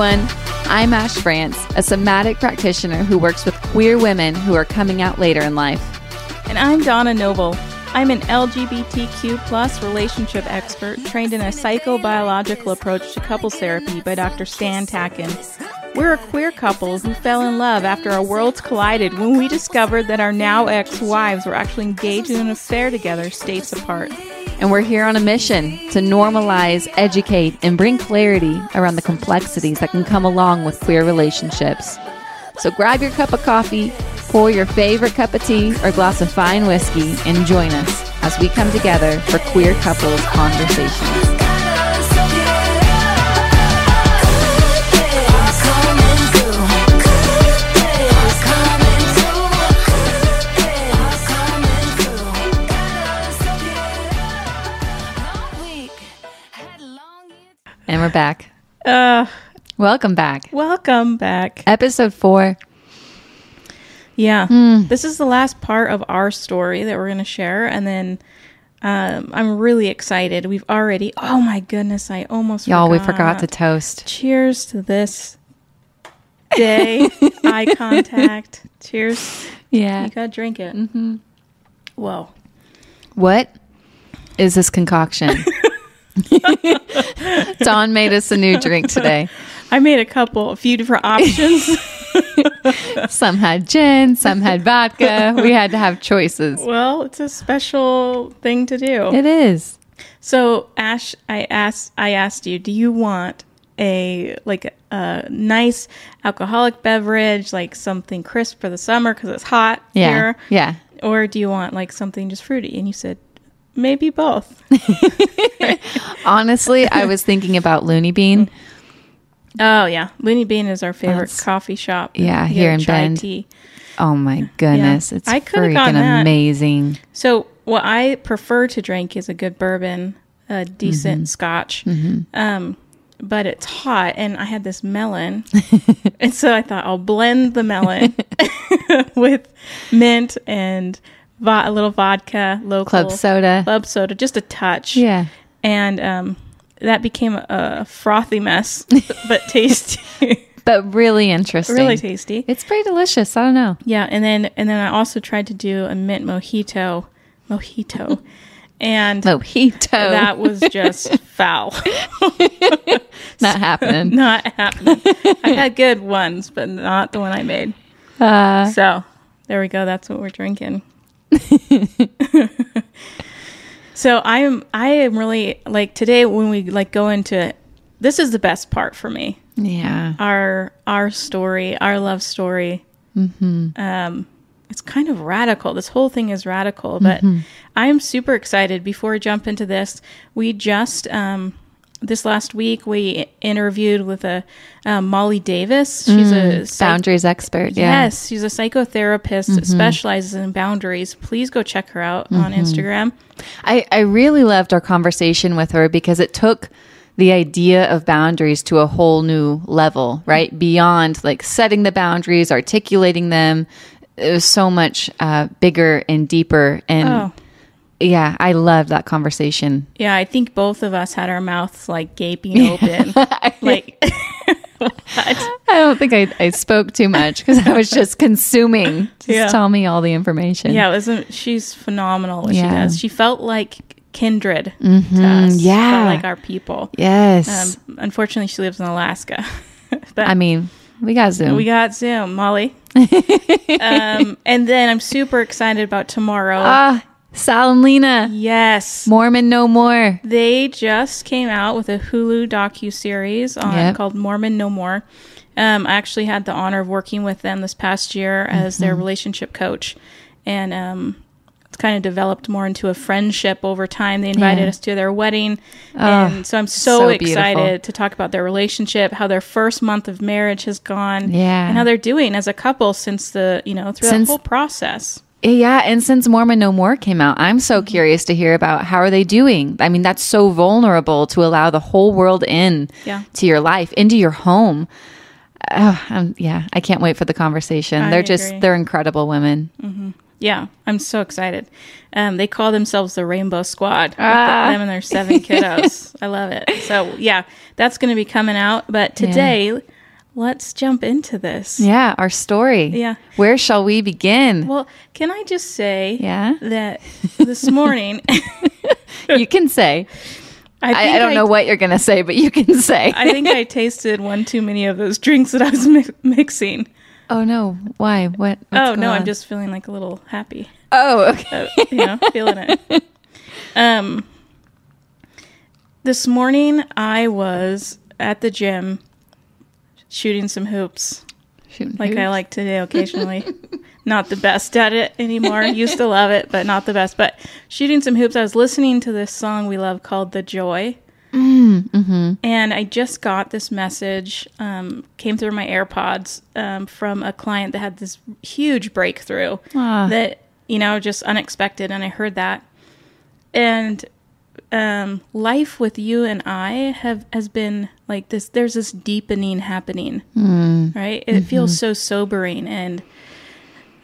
everyone. I'm Ash France, a somatic practitioner who works with queer women who are coming out later in life. And I'm Dawn A. Noble. I'm an LGBTQ plus relationship expert trained in a psychobiological approach to couples therapy by Dr. Stan Tatkin. We're a queer couple who fell in love after our worlds collided when we discovered that our now ex wives were actually engaged in an affair together states apart. And we're here on a mission to normalize, educate, and bring clarity around the complexities that can come along with queer relationships. So grab your cup of coffee, pour your favorite cup of tea or glass of fine whiskey, and join us as we come together for Queer Couples Conversations. And we're back. Uh, Welcome back. welcome back. Episode four. Yeah. Hmm. This is the last part of our story that we're going to share. And then um, I'm really excited. We've already, oh my goodness, I almost Y'all, we forgot to toast. Cheers to this day. Eye contact. Cheers. Yeah. You got to drink it. Mm-hmm. Whoa. What is this concoction? Dawn made us a new drink today. I made a couple, a few different options. Some had gin, some had vodka. We had to have choices. well, it's a special thing to do. It is. So, Ash, I asked, I asked you, do you want a like a nice alcoholic beverage, like something crisp for the summer because it's hot Yeah. here, Yeah. or do you want like something just fruity? And you said maybe both. Honestly, I was thinking about Looney Bean. oh yeah, Looney Bean is our favorite That's- coffee shop. Yeah, here in Bend. tea. Oh my goodness. It's I freaking amazing. So what I prefer to drink is a good bourbon, a decent Mm-hmm. scotch. Um, but it's hot, and I had this melon, and so I thought I'll blend the melon with mint and vo- a little vodka, local Club soda. club soda, just a touch. Yeah. and um, that became a, a frothy mess, but tasty, But really interesting. really tasty. It's pretty delicious. I don't know. Yeah, and then and then I also tried to do a mint mojito, mojito, and Mojito. that was just foul. not happening. not happening. I had good ones, but not the one I made. Uh, So there we go. That's what we're drinking. so I am I am really like today when we like go into this is the best part for me. yeah. Our our story, our love story. Mm-hmm. Um, it's kind of radical. This whole thing is radical, but Mm-hmm. I'm super excited. Before we jump into this, we just um, this last week we interviewed with a um, Molly Davis. She's a psych- Boundaries expert. Yeah. Yes, she's a psychotherapist that specializes in boundaries. Please go check her out on Instagram. I, I really loved our conversation with her because it took the idea of boundaries to a whole new level, right? Beyond like setting the boundaries, articulating them. It was so much uh, bigger and deeper. And Oh. Yeah, I love that conversation. Yeah, I think both of us had our mouths like gaping open. like? I don't think I, I spoke too much because I was just consuming. Just Yeah. tell me all the information. Yeah, it wasn't she's phenomenal what Yeah. she does. She felt like kindred to us. yeah. Like our people. Yes. Um, unfortunately, she lives in Alaska. but I mean, we got Zoom. we got Zoom, Molly. um, and then I'm super excited about tomorrow. ah, Sal and Lena. yes. Mormon no more. They just came out with a Hulu docu series on Yep. called Mormon No More. Um, I actually had the honor of working with them this past year as their Mm-hmm. relationship coach, and um, it's kind of developed more into a friendship over time. They invited Yeah. us to their wedding, Oh, and so I'm so, so excited beautiful. to talk about their relationship, how their first month of marriage has gone, Yeah. and how they're doing as a couple since the you know through Since- the whole process. Yeah, and since Mormon No More came out, I'm so curious to hear about how are they doing. I mean, that's so vulnerable to allow the whole world in Yeah. to your life, into your home. Oh, um, yeah, I can't wait for the conversation. I they're just they're incredible women. Yeah, I'm so excited. Um, they call themselves the Rainbow Squad. Ah. Them and their seven kiddos. I love it. So yeah, that's going to be coming out. But today, let's jump into this. Yeah, our story. Yeah. Where shall we begin? Well, can I just say Yeah. that this morning, you can say. I, I, I don't know what you're going to say, but you can say. I think I tasted one too many of those drinks that I was mi- mixing. oh, no. Why? What? oh no, I'm just feeling like a little happy. Oh, okay. uh, you know, feeling it. Um, this morning I was at the gym shooting some hoops, Shooting like I like to do occasionally. not the best at it anymore. Used to love it, but not the best. But shooting some hoops, I was listening to this song we love called "The Joy." And I just got this message, um, came through my AirPods um, from a client that had this huge breakthrough Ah. that, you know, just unexpected. And I heard that. And um, life with you and I have has been like this. There's this deepening happening, hmm. right? It feels mm-hmm. so sobering, and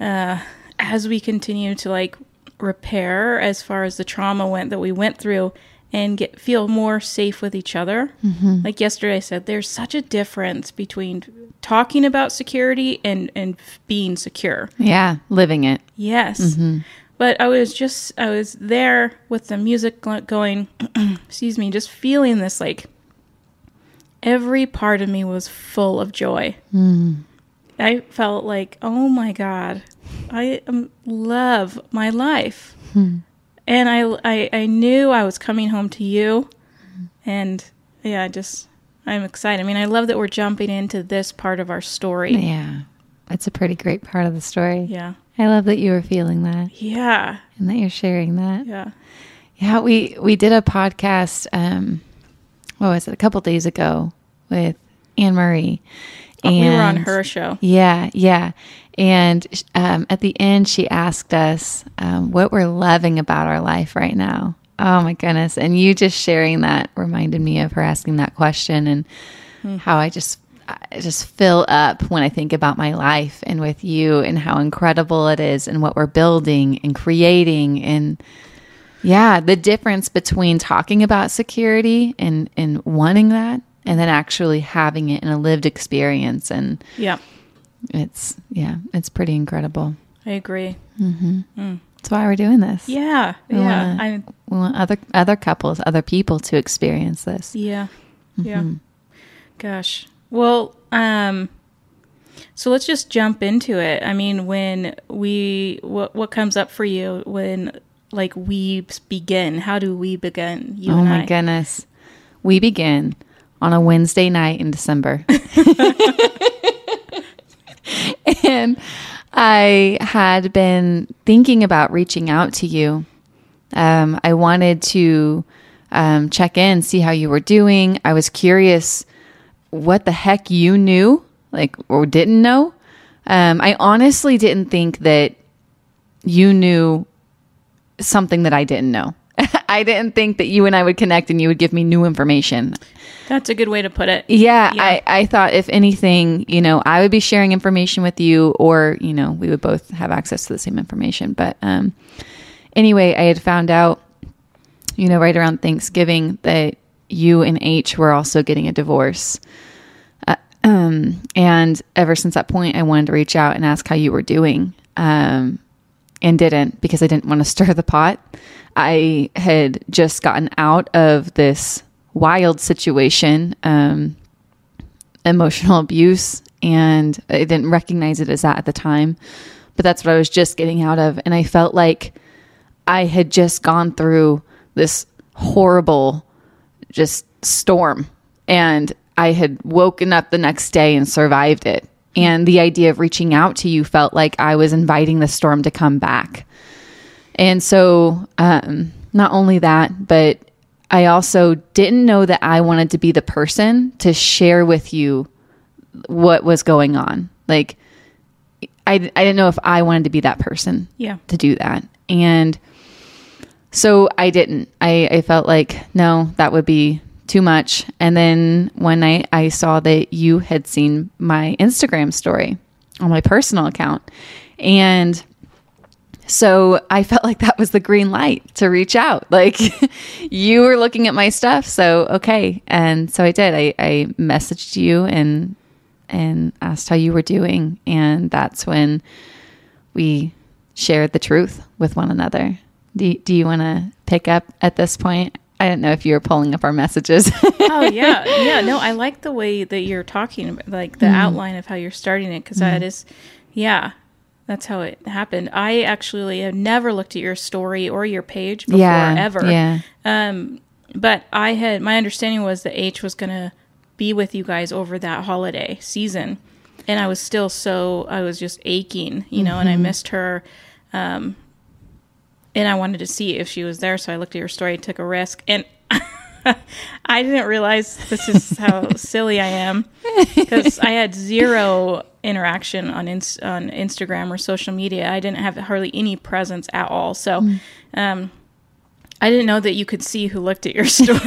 uh, as we continue to like repair as far as the trauma went that we went through and get feel more safe with each other. Mm-hmm. Like yesterday I said there's such a difference between talking about security and and being secure. Yeah, living it. Yes. Mm-hmm. But I was just I was there with the music going, excuse me, just feeling this like every part of me was full of joy. I felt like, oh my god, I love my life, and I, I I knew I was coming home to you, and yeah, I just I'm excited. I mean, I love that we're jumping into this part of our story. Yeah. It's a pretty great part of the story. Yeah, I love that you were feeling that yeah, and that you're sharing that. yeah. Yeah, we we did a podcast. Um, what was it? A couple days ago with Anne Marie. we were on her show. Yeah, yeah. And um, at the end, she asked us um, what we're loving about our life right now. Oh my goodness! And you just sharing that reminded me of her asking that question and how I just I just fill up when I think about my life and with you and how incredible it is and what we're building and creating and yeah, the difference between talking about security and and wanting that and then actually having it in a lived experience and Yeah, it's yeah, it's pretty incredible. I agree. Mm-hmm. Mm. That's why we're doing this. Yeah, yeah, wanna- I We want other other couples, other people to experience this. Yeah. Yeah. Mm-hmm. Gosh. Well, um so let's just jump into it. I mean, when we what what comes up for you when like we begin? How do we begin? You oh and my I. goodness. We begin on a Wednesday night in December. and I had been thinking about reaching out to you. Um, I wanted to um, check in, see how you were doing. I was curious what the heck you knew, like, or didn't know. Um, I honestly didn't think that you knew something that I didn't know. I didn't think that you and I would connect and you would give me new information. That's a good way to put it. Yeah, Yeah. I, I thought if anything, you know, I would be sharing information with you or, you know, we would both have access to the same information. But um, anyway, I had found out, you know, right around Thanksgiving that you and H were also getting a divorce. Uh, um, and ever since that point, I wanted to reach out and ask how you were doing. Um, and didn't because I didn't want to stir the pot. I had just gotten out of this wild situation, um, emotional abuse, and I didn't recognize it as that at the time. But that's what I was just getting out of. And I felt like I had just gone through this horrible just storm and I had woken up the next day and survived it. And the idea of reaching out to you felt like I was inviting the storm to come back. And so, um, not only that, but I also didn't know that I wanted to be the person to share with you what was going on. Like, I, I didn't know if I wanted to be that person Yeah. to do that. And so I didn't. I, I felt like, no, that would be too much. And then one night I saw that you had seen my Instagram story on my personal account. And so I felt like that was the green light to reach out. Like you were looking at my stuff, so okay. And so I did. I, I messaged you and and asked how you were doing, and that's when we shared the truth with one another. Do, do you want to pick up at this point? I didn't know if you were pulling up our messages. oh yeah, yeah. No, I like the way that you're talking, about, like the outline of how you're starting it, because that is, yeah, that's how it happened. I actually have never looked at your story or your page before yeah, ever. Yeah. Um, but I had my understanding was that H was gonna be with you guys over that holiday season, and I was still so I was just aching, you know, and I missed her. Um, and I wanted to see if she was there, so I looked at your story, took a risk, and I didn't realize this is how silly I am because I had zero interaction on ins- on Instagram or social media. I didn't have hardly any presence at all, so um, I didn't know that you could see who looked at your story.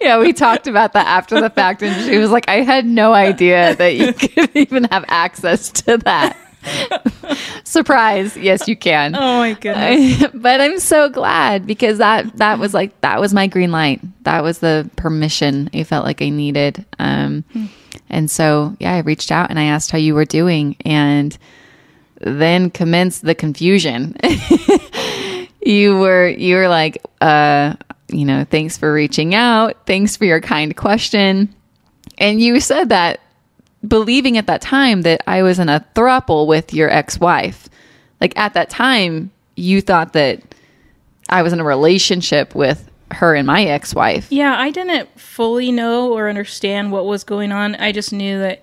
yeah, we talked about that after the fact, and she was like, I had no idea that you could even have access to that. Surprise. Yes, you can. oh my goodness! but I'm so glad because that that was like that was my green light. That was the permission I felt like I needed. Um and so yeah, I reached out and I asked how you were doing and then commenced the confusion. you were you were like uh you know, thanks for reaching out. Thanks for your kind question. And you said that believing at that time that I was in a throuple with your ex wife. Like at that time, you thought that I was in a relationship with her and my ex wife. Yeah, I didn't fully know or understand what was going on. I just knew that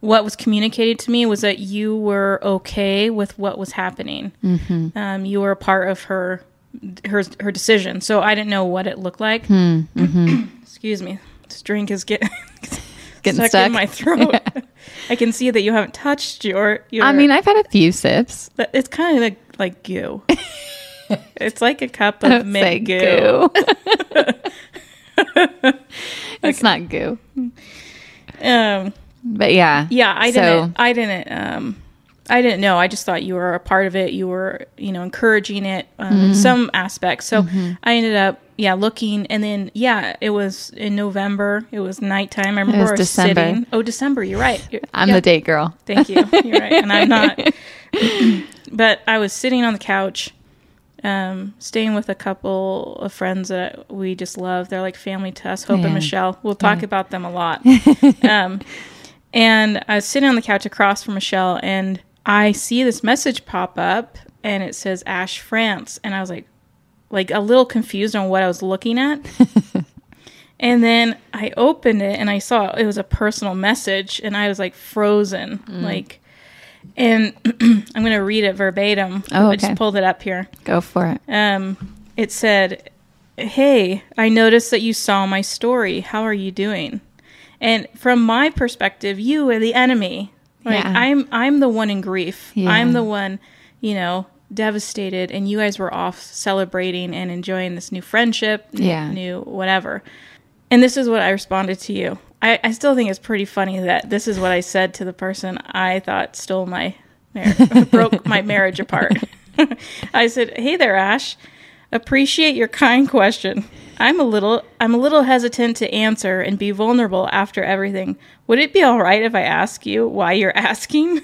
what was communicated to me was that you were okay with what was happening. Mm-hmm. Um, you were a part of her her her decision. So I didn't know what it looked like. Excuse me. This drink is getting Getting stuck, stuck. in my throat. I can see that you haven't touched your. your I mean, I've had a few sips. but it's kind of like, like goo. it's like a cup of mint goo. it's not goo. Um, But yeah. yeah, I So- didn't. I didn't. Um, I didn't know. I just thought you were a part of it. You were, you know, encouraging it um, Mm-hmm. in some aspects. So I ended up, yeah, looking, and then yeah, it was in November. It was nighttime. I remember was I was December. sitting. Oh, December. You're right. You're- I'm yeah. the date girl. Thank you. You're right. And I'm not. but I was sitting on the couch, um, staying with a couple of friends that we just love. They're like family to us, Hope Yeah. and Michelle. We'll talk about them a lot. um, and I was sitting on the couch across from Michelle, and I see this message pop up, and it says Ash France. And I was like, like a little confused on what I was looking at. And then I opened it and I saw it was a personal message and I was like frozen. Mm. Like and I'm gonna read it verbatim. Oh, okay. I just pulled it up here. Go for it. Um it said, Hey, I noticed that you saw my story. How are you doing? And from my perspective, you are the enemy. Like Yeah. I'm I'm the one in grief. Yeah. I'm the one, you know, devastated and you guys were off celebrating and enjoying this new friendship, Yeah. new whatever. And this is what I responded to you. I, I still think it's pretty funny that this is what I said to the person I thought stole my mar- broke my marriage apart. I said, "Hey there, Ash. Appreciate your kind question. I'm a little I'm a little hesitant to answer and be vulnerable after everything. Would it be all right if I ask you why you're asking?"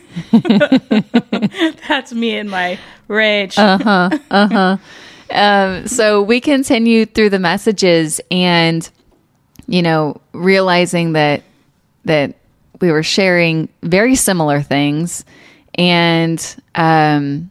That's me in my rage. Uh-huh. Uh-huh. Um, so we continued through the messages and, you know, realizing that, that we were sharing very similar things. And, um,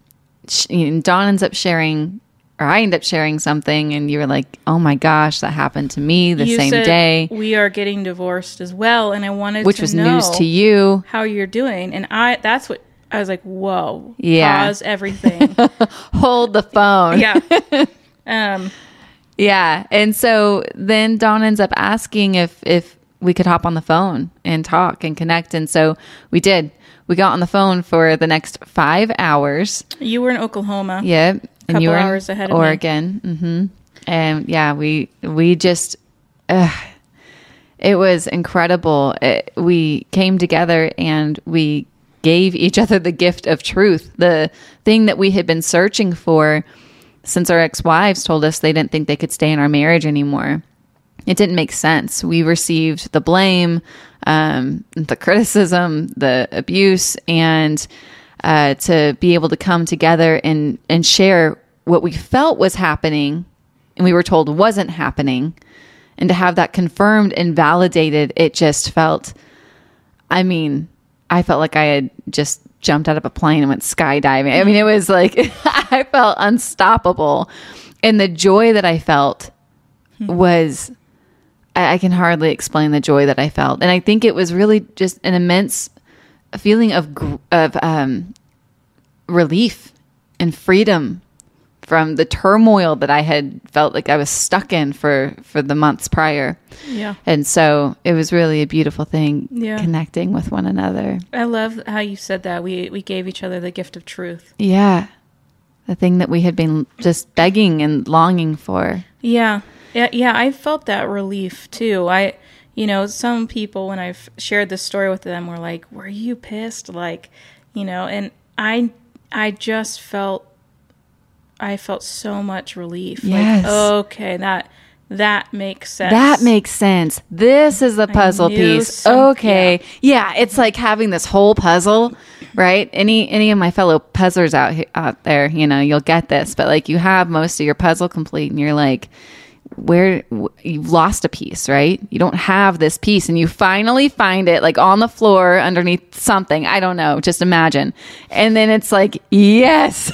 know, Dawn ends up sharing, or I end up sharing something, and you were like, oh my gosh, that happened to me the You same said, day, We are getting divorced as well, and I wanted which to was know news to you. how you're doing. And I that's what I was like, whoa. Yeah. Pause everything. Hold the phone. yeah. Um Yeah. And so then Dawn ends up asking if if we could hop on the phone and talk and connect. And so we did. We got on the phone for the next five hours. you were in Oklahoma. Yep. And Couple you were hours ahead of me. Oregon. Mm-hmm. And yeah, we we just uh, it was incredible. It, we came together and we gave each other the gift of truth, the thing that we had been searching for since our ex wives told us they didn't think they could stay in our marriage anymore. It didn't make sense. We received the blame, um, the criticism, the abuse, and uh, to be able to come together and, and share what we felt was happening and we were told wasn't happening. And to have that confirmed and validated, it just felt, I mean, I felt like I had just jumped out of a plane and went skydiving. I mean, it was like I felt unstoppable. And the joy that I felt was, I, I, can hardly explain the joy that I felt. And I think it was really just an immense feeling of, of um, relief and freedom from the turmoil that I had felt like I was stuck in for for the months prior. Yeah. And so it was really a beautiful thing Yeah. connecting with one another. I love how you said that. We we gave each other the gift of truth. Yeah. The thing that we had been just begging and longing for. Yeah. Yeah, yeah, I felt that relief too. I you know, some people when I've shared this story with them were like, "Were you pissed?" like, you know, and I I just felt I felt so much relief. Yes. Like, okay, that that makes sense. That makes sense. This is the puzzle piece. some- okay. Yeah. it's like having this whole puzzle, right? Any any of my fellow puzzlers out out there, you know, you'll get this, but like you have most of your puzzle complete and you're like where you've lost a piece, right? You don't have this piece and you finally find it like on the floor underneath something. I don't know, just imagine. And then it's like, yes.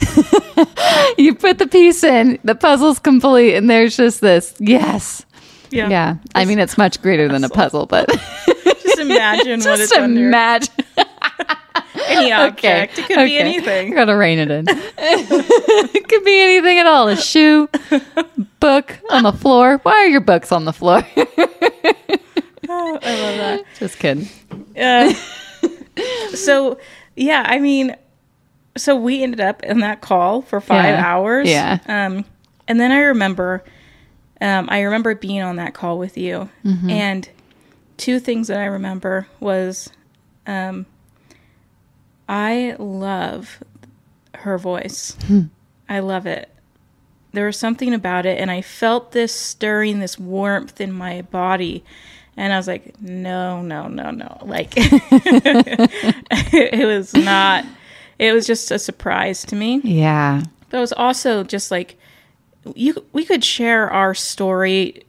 you put the piece in, the puzzle's complete, and there's just this. Yes. Yeah. Yeah. I mean, it's much greater than a puzzle, but Just imagine what just it's under. Any object. It could be okay. anything. Gotta rein it in. it could be anything at all. A shoe, book on the floor. Why are your books on the floor? Oh, I love that. just kidding. Uh, so yeah, I mean, so we ended up in that call for five Yeah. hours. Yeah. Um, and then I remember, um, I remember being on that call with you, Mm-hmm. and two things that I remember was, um, I love her voice. Hmm. I love it. There was something about it, and I felt this stirring, this warmth in my body. And I was like, no, no, no, no. Like, it was not, it was just a surprise to me. Yeah. But it was also just like, you, we could share our story.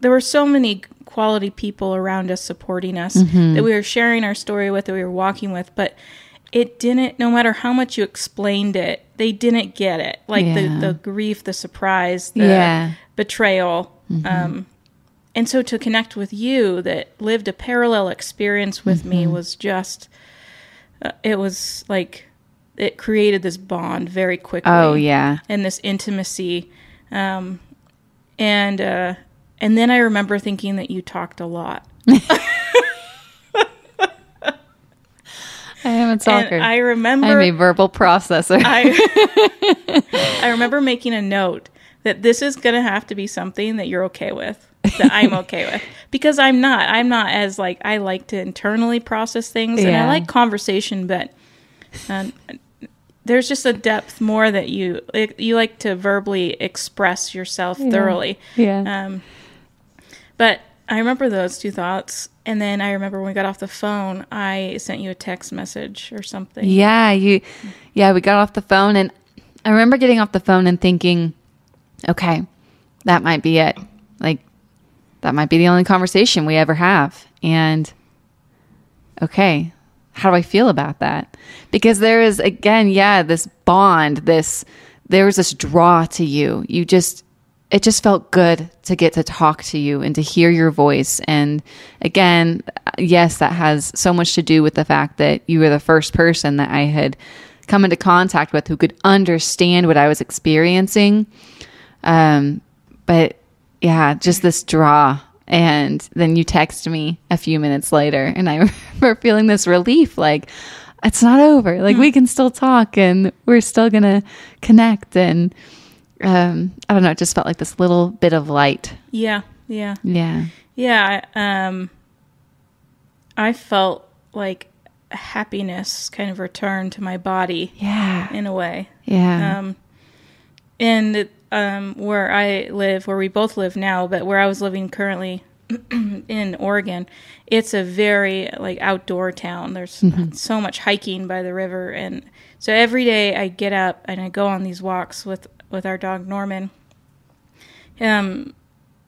There were so many quality people around us supporting us that we were sharing our story with, that we were walking with, but it didn't, no matter how much you explained it, they didn't get it. Like Yeah. the, the grief, the surprise, the Yeah. betrayal. Um, and so to connect with you that lived a parallel experience with me was just, uh, it was like, it created this bond very quickly Oh, yeah. and this intimacy. Um, and uh, and then I remember thinking that you talked a lot. I talker. And I remember. I'm a verbal processor. I I remember making a note that this is going to have to be something that you're okay with. That I'm okay with because I'm not. I'm not as like I like to internally process things and I like conversation, but um, there's just a depth more that you like, you like to verbally express yourself thoroughly. yeah. Um, but I remember those two thoughts, and then I remember when we got off the phone, I sent you a text message or something. Yeah, you yeah, we got off the phone and I remember getting off the phone and thinking, okay, that might be it. Like that might be the only conversation we ever have. And okay, how do I feel about that? Because there is again, yeah, this bond, this there was this draw to you. You just it just felt good to get to talk to you and to hear your voice. And again, yes, that has so much to do with the fact that you were the first person that I had come into contact with who could understand what I was experiencing. Um, but yeah, just this draw. And then you text me a few minutes later, and I remember feeling this relief like, it's not over. Like, we can still talk and we're still going to connect. And um, I don't know, it just felt like this little bit of light. Yeah, yeah, Yeah. yeah. I- Um, I felt like happiness kind of returned to my body Yeah. in a way. Yeah. Um, and um, where I live, where we both live now, but where I was living currently in Oregon, it's a very like outdoor town. There's so much hiking by the river, and so every day I get up and I go on these walks with with our dog Norman. Um,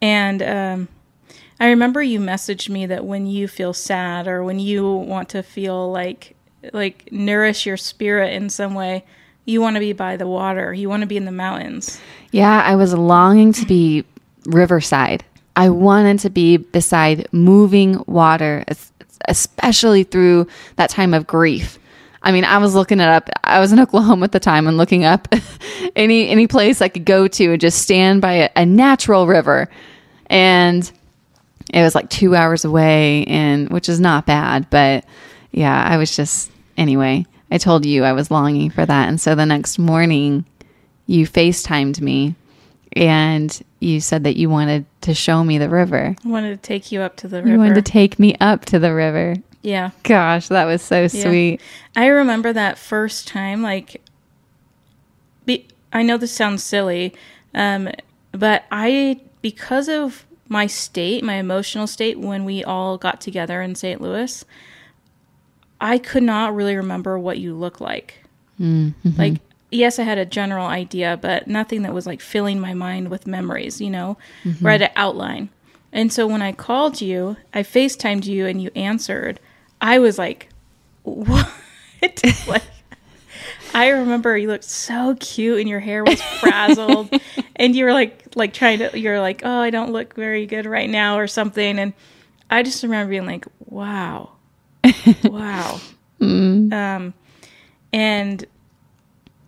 and um, I remember you messaged me that when you feel sad or when you want to feel like like nourish your spirit in some way, you want to be by the water. You want to be in the mountains. Yeah, I was longing to be riverside. I wanted to be beside moving water, especially through that time of grief. I mean, I was looking it up. I was in Oklahoma at the time and looking up any any place I could go to and just stand by a, a natural river, and it was like two hours away, and which is not bad, but yeah, I was just anyway. I told you I was longing for that, and so the next morning, you FaceTimed me and you said that you wanted to show me the river. I wanted to take you up to the You river. wanted to take me up to the river. Yeah. Gosh, that was so sweet. I remember that first time, like, be, I know this sounds silly, um, but I, because of my state, my emotional state, when we all got together in St. Louis, I could not really remember what you look like. Mm-hmm. Like, yes, I had a general idea, but nothing that was like filling my mind with memories, you know, Mm-hmm. I an outline. And so when I called you, I FaceTimed you and you answered, I was like, what? like, I remember you looked so cute and your hair was frazzled and you were like, like trying to, you're like, oh, I don't look very good right now or something. And I just remember being like, wow, wow. Um, and,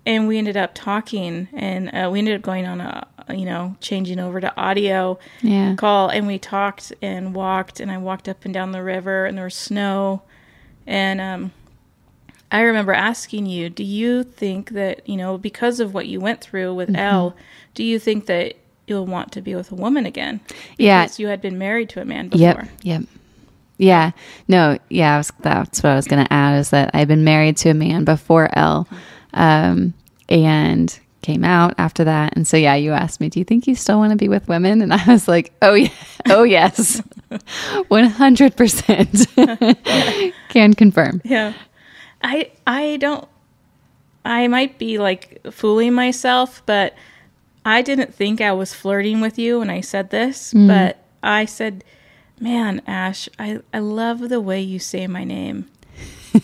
and we ended up talking and uh, we ended up going on a, you know, changing over to audio Yeah. call and we talked and walked and I walked up and down the river and there was snow and um I remember asking you, do you think that, you know, because of what you went through with Mm-hmm. Elle, do you think that you'll want to be with a woman again? Yeah. Because you had been married to a man before. Yep. Yep. Yeah. No, yeah, I was, that's what I was going to add is that I'd been married to a man before L um, and came out after that. And so, yeah, you asked me, do you think you still want to be with women? And I was like, oh, yeah. Oh, yes. 100%. Can confirm. Yeah. I I don't I might be like fooling myself, but I didn't think I was flirting with you when I said this, Mm. but I said, "Man, Ash, I I love the way you say my name."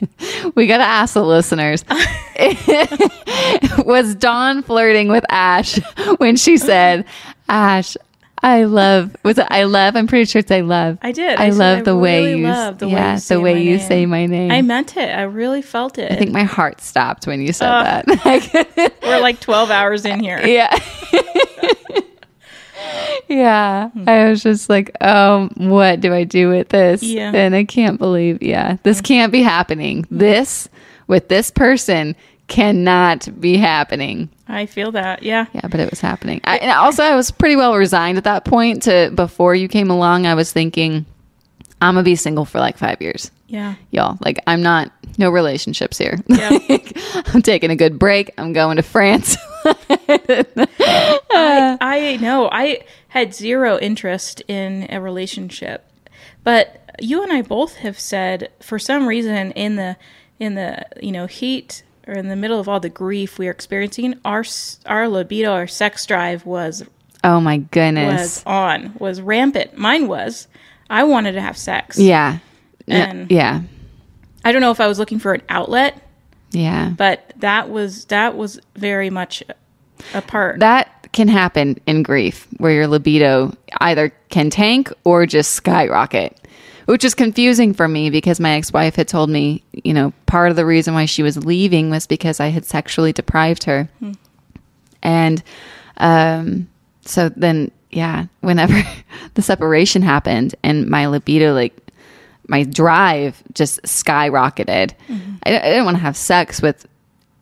We got to ask the listeners. was Dawn flirting with Ash when she said, Ash, I love, was it I love? I'm pretty sure it's I love. I did. I, I love "I the way really you, love the way you say the way my you name." say my name. I meant it. I really felt it. I think my heart stopped when you said Oh. that. We're like 12 hours in here. yeah. Yeah. Hmm. I was just like, oh, what do I do with this? Yeah. And I can't believe, yeah, this can't be happening. Hmm. This with this person cannot be happening. I feel that. Yeah. Yeah, but it was happening. I, and also, I was pretty well resigned at that point. To before you came along, I was thinking, I'm gonna be single for like five years, Yeah. y'all. Like, I'm not no relationships here. Yeah. Like, I'm taking a good break. I'm going to France. I, I know. I had zero interest in a relationship, but you and I both have said for some reason in the in the you know heat or in the middle of all the grief we are experiencing, our our libido, our sex drive was oh my was goodness. on, was rampant. Mine was. I wanted to have sex. Yeah. Yeah. And- yeah. I don't know if I was looking for an outlet, Yeah. but that was that was very much a part. That can happen in grief where your libido either can tank or just skyrocket, which is confusing for me because my ex wife had told me, you know, part of the reason why she was leaving was because I had sexually deprived her. And um, so then, yeah, whenever the separation happened and my libido, like, my drive just skyrocketed. I, I didn't want to have sex with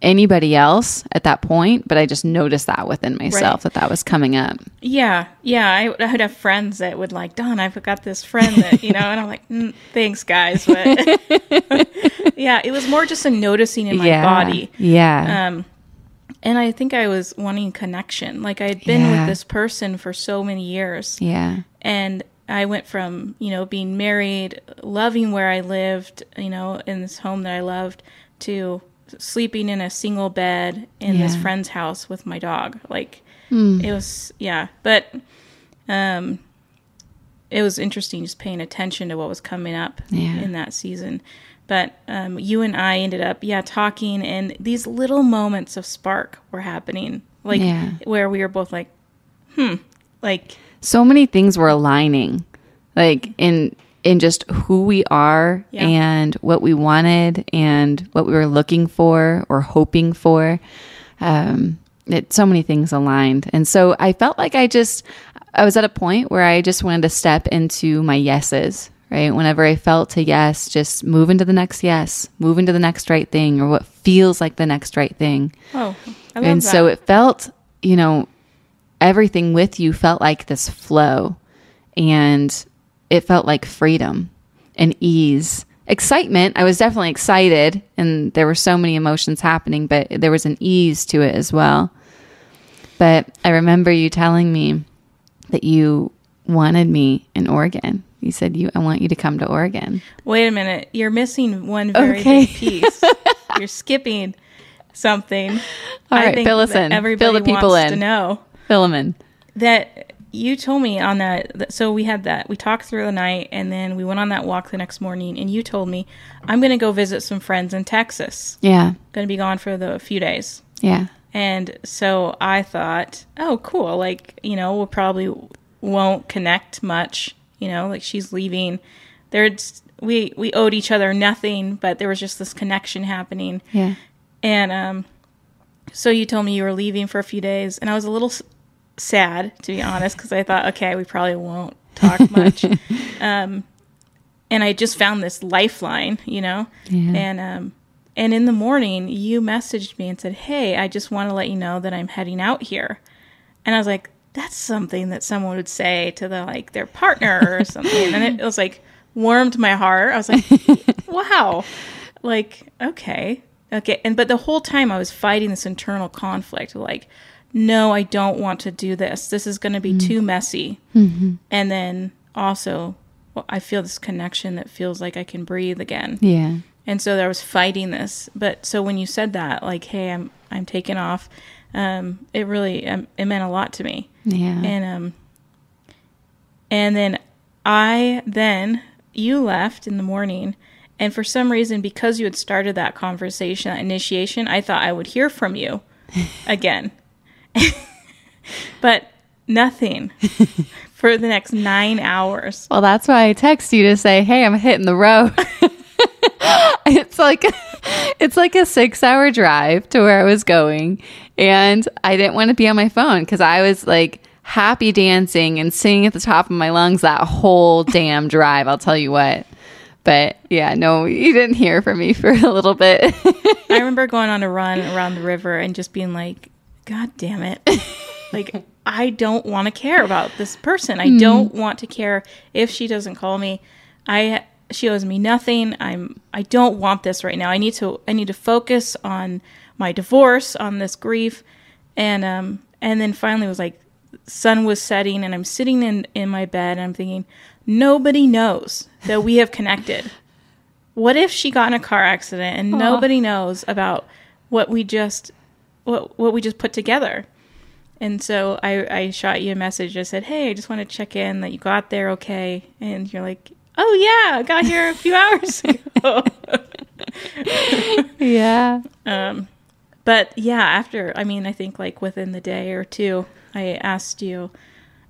anybody else at that point, but I just noticed that within myself that that was coming up. Yeah, yeah. I, I would have friends that would like, Dawn, I've got this friend that you know, and I'm like, mm, thanks, guys, but yeah, it was more just a noticing in my yeah. body. Yeah. Um, and I think I was wanting connection. Like I had been Yeah. with this person for so many years, yeah. and I went from you know being married, loving where I lived, you know, in this home that I loved, to sleeping in a single bed in this friend's house with my dog. Like it was, yeah. But um, it was interesting just paying attention to what was coming up Yeah. in that season. But um, you and I ended up, yeah, talking, and these little moments of spark were happening, like Yeah. where we were both like, hmm, like so many things were aligning like in in just who we are Yeah. and what we wanted and what we were looking for or hoping for um it so many things aligned and so i felt like i just i was at a point where i just wanted to step into my yeses right whenever i felt a yes just move into the next yes move into the next right thing or what feels like the next right thing oh, I love and that. so it felt you know everything with you felt like this flow and it felt like freedom and ease excitement i was definitely excited and there were so many emotions happening but there was an ease to it as well but i remember you telling me that you wanted me in oregon you said you i want you to come to oregon Wait a minute. You're missing one very Okay. big piece. You're skipping something. All right, fill us in. Everybody Fill the people wants to know philemon that you told me on that, that. So we had that. We talked through the night, and then we went on that walk the next morning. And you told me I'm going to go visit some friends in Texas. yeah Going to be gone for the few days. yeah And so I thought, oh, cool. Like, you know, we'll probably won't connect much. You know, like she's leaving. There's we we owed each other nothing, but there was just this connection happening. yeah And um, so you told me you were leaving for a few days, and I was a little sad to be honest because I thought, okay, we probably won't talk much. um, and I just found this lifeline, you know, Yeah. and um, and in the morning you messaged me and said, hey, I just want to let you know that I'm heading out here, and I was like. That's something that someone would say to the like their partner or something, and it, it was like warmed my heart. I was like, "Wow, like okay okay and but the whole time i was fighting this internal conflict like no i don't want to do this. This is going to be too messy. And then also well, i feel this connection that feels like i can breathe again. Yeah. And so I was fighting this. But so when you said that like hey i'm i'm taking off um it really um, it meant a lot to me. Yeah. And um and then I then you left in the morning. And for some reason because you had started that conversation, that initiation, I thought I would hear from you again. but nothing for the next 9 hours. Well, that's why I text you to say, "Hey, I'm hitting the road." it's like it's like a 6-hour drive to where I was going, and I didn't want to be on my phone cuz I was like happy dancing and singing at the top of my lungs that whole damn drive, I'll tell you what. But yeah, no, you didn't hear from me for a little bit. I remember going on a run around the river and just being like, God damn it. like, I don't want to care about this person. I don't want to care if she doesn't call me. I she owes me nothing. I'm I don't want this right now. I need to I need to focus on my divorce, on this grief. And um and then finally it was like sun was setting and I'm sitting in in my bed and I'm thinking nobody knows that we have connected what if she got in a car accident and nobody knows about what we just what what we just put together and so I, I shot you a message. I said, "Hey, I just want to check in that you got there okay." And you're like, "Oh yeah, I got here a few hours ago." yeah. um, but yeah, after I mean, I think like within the day or two, I asked you.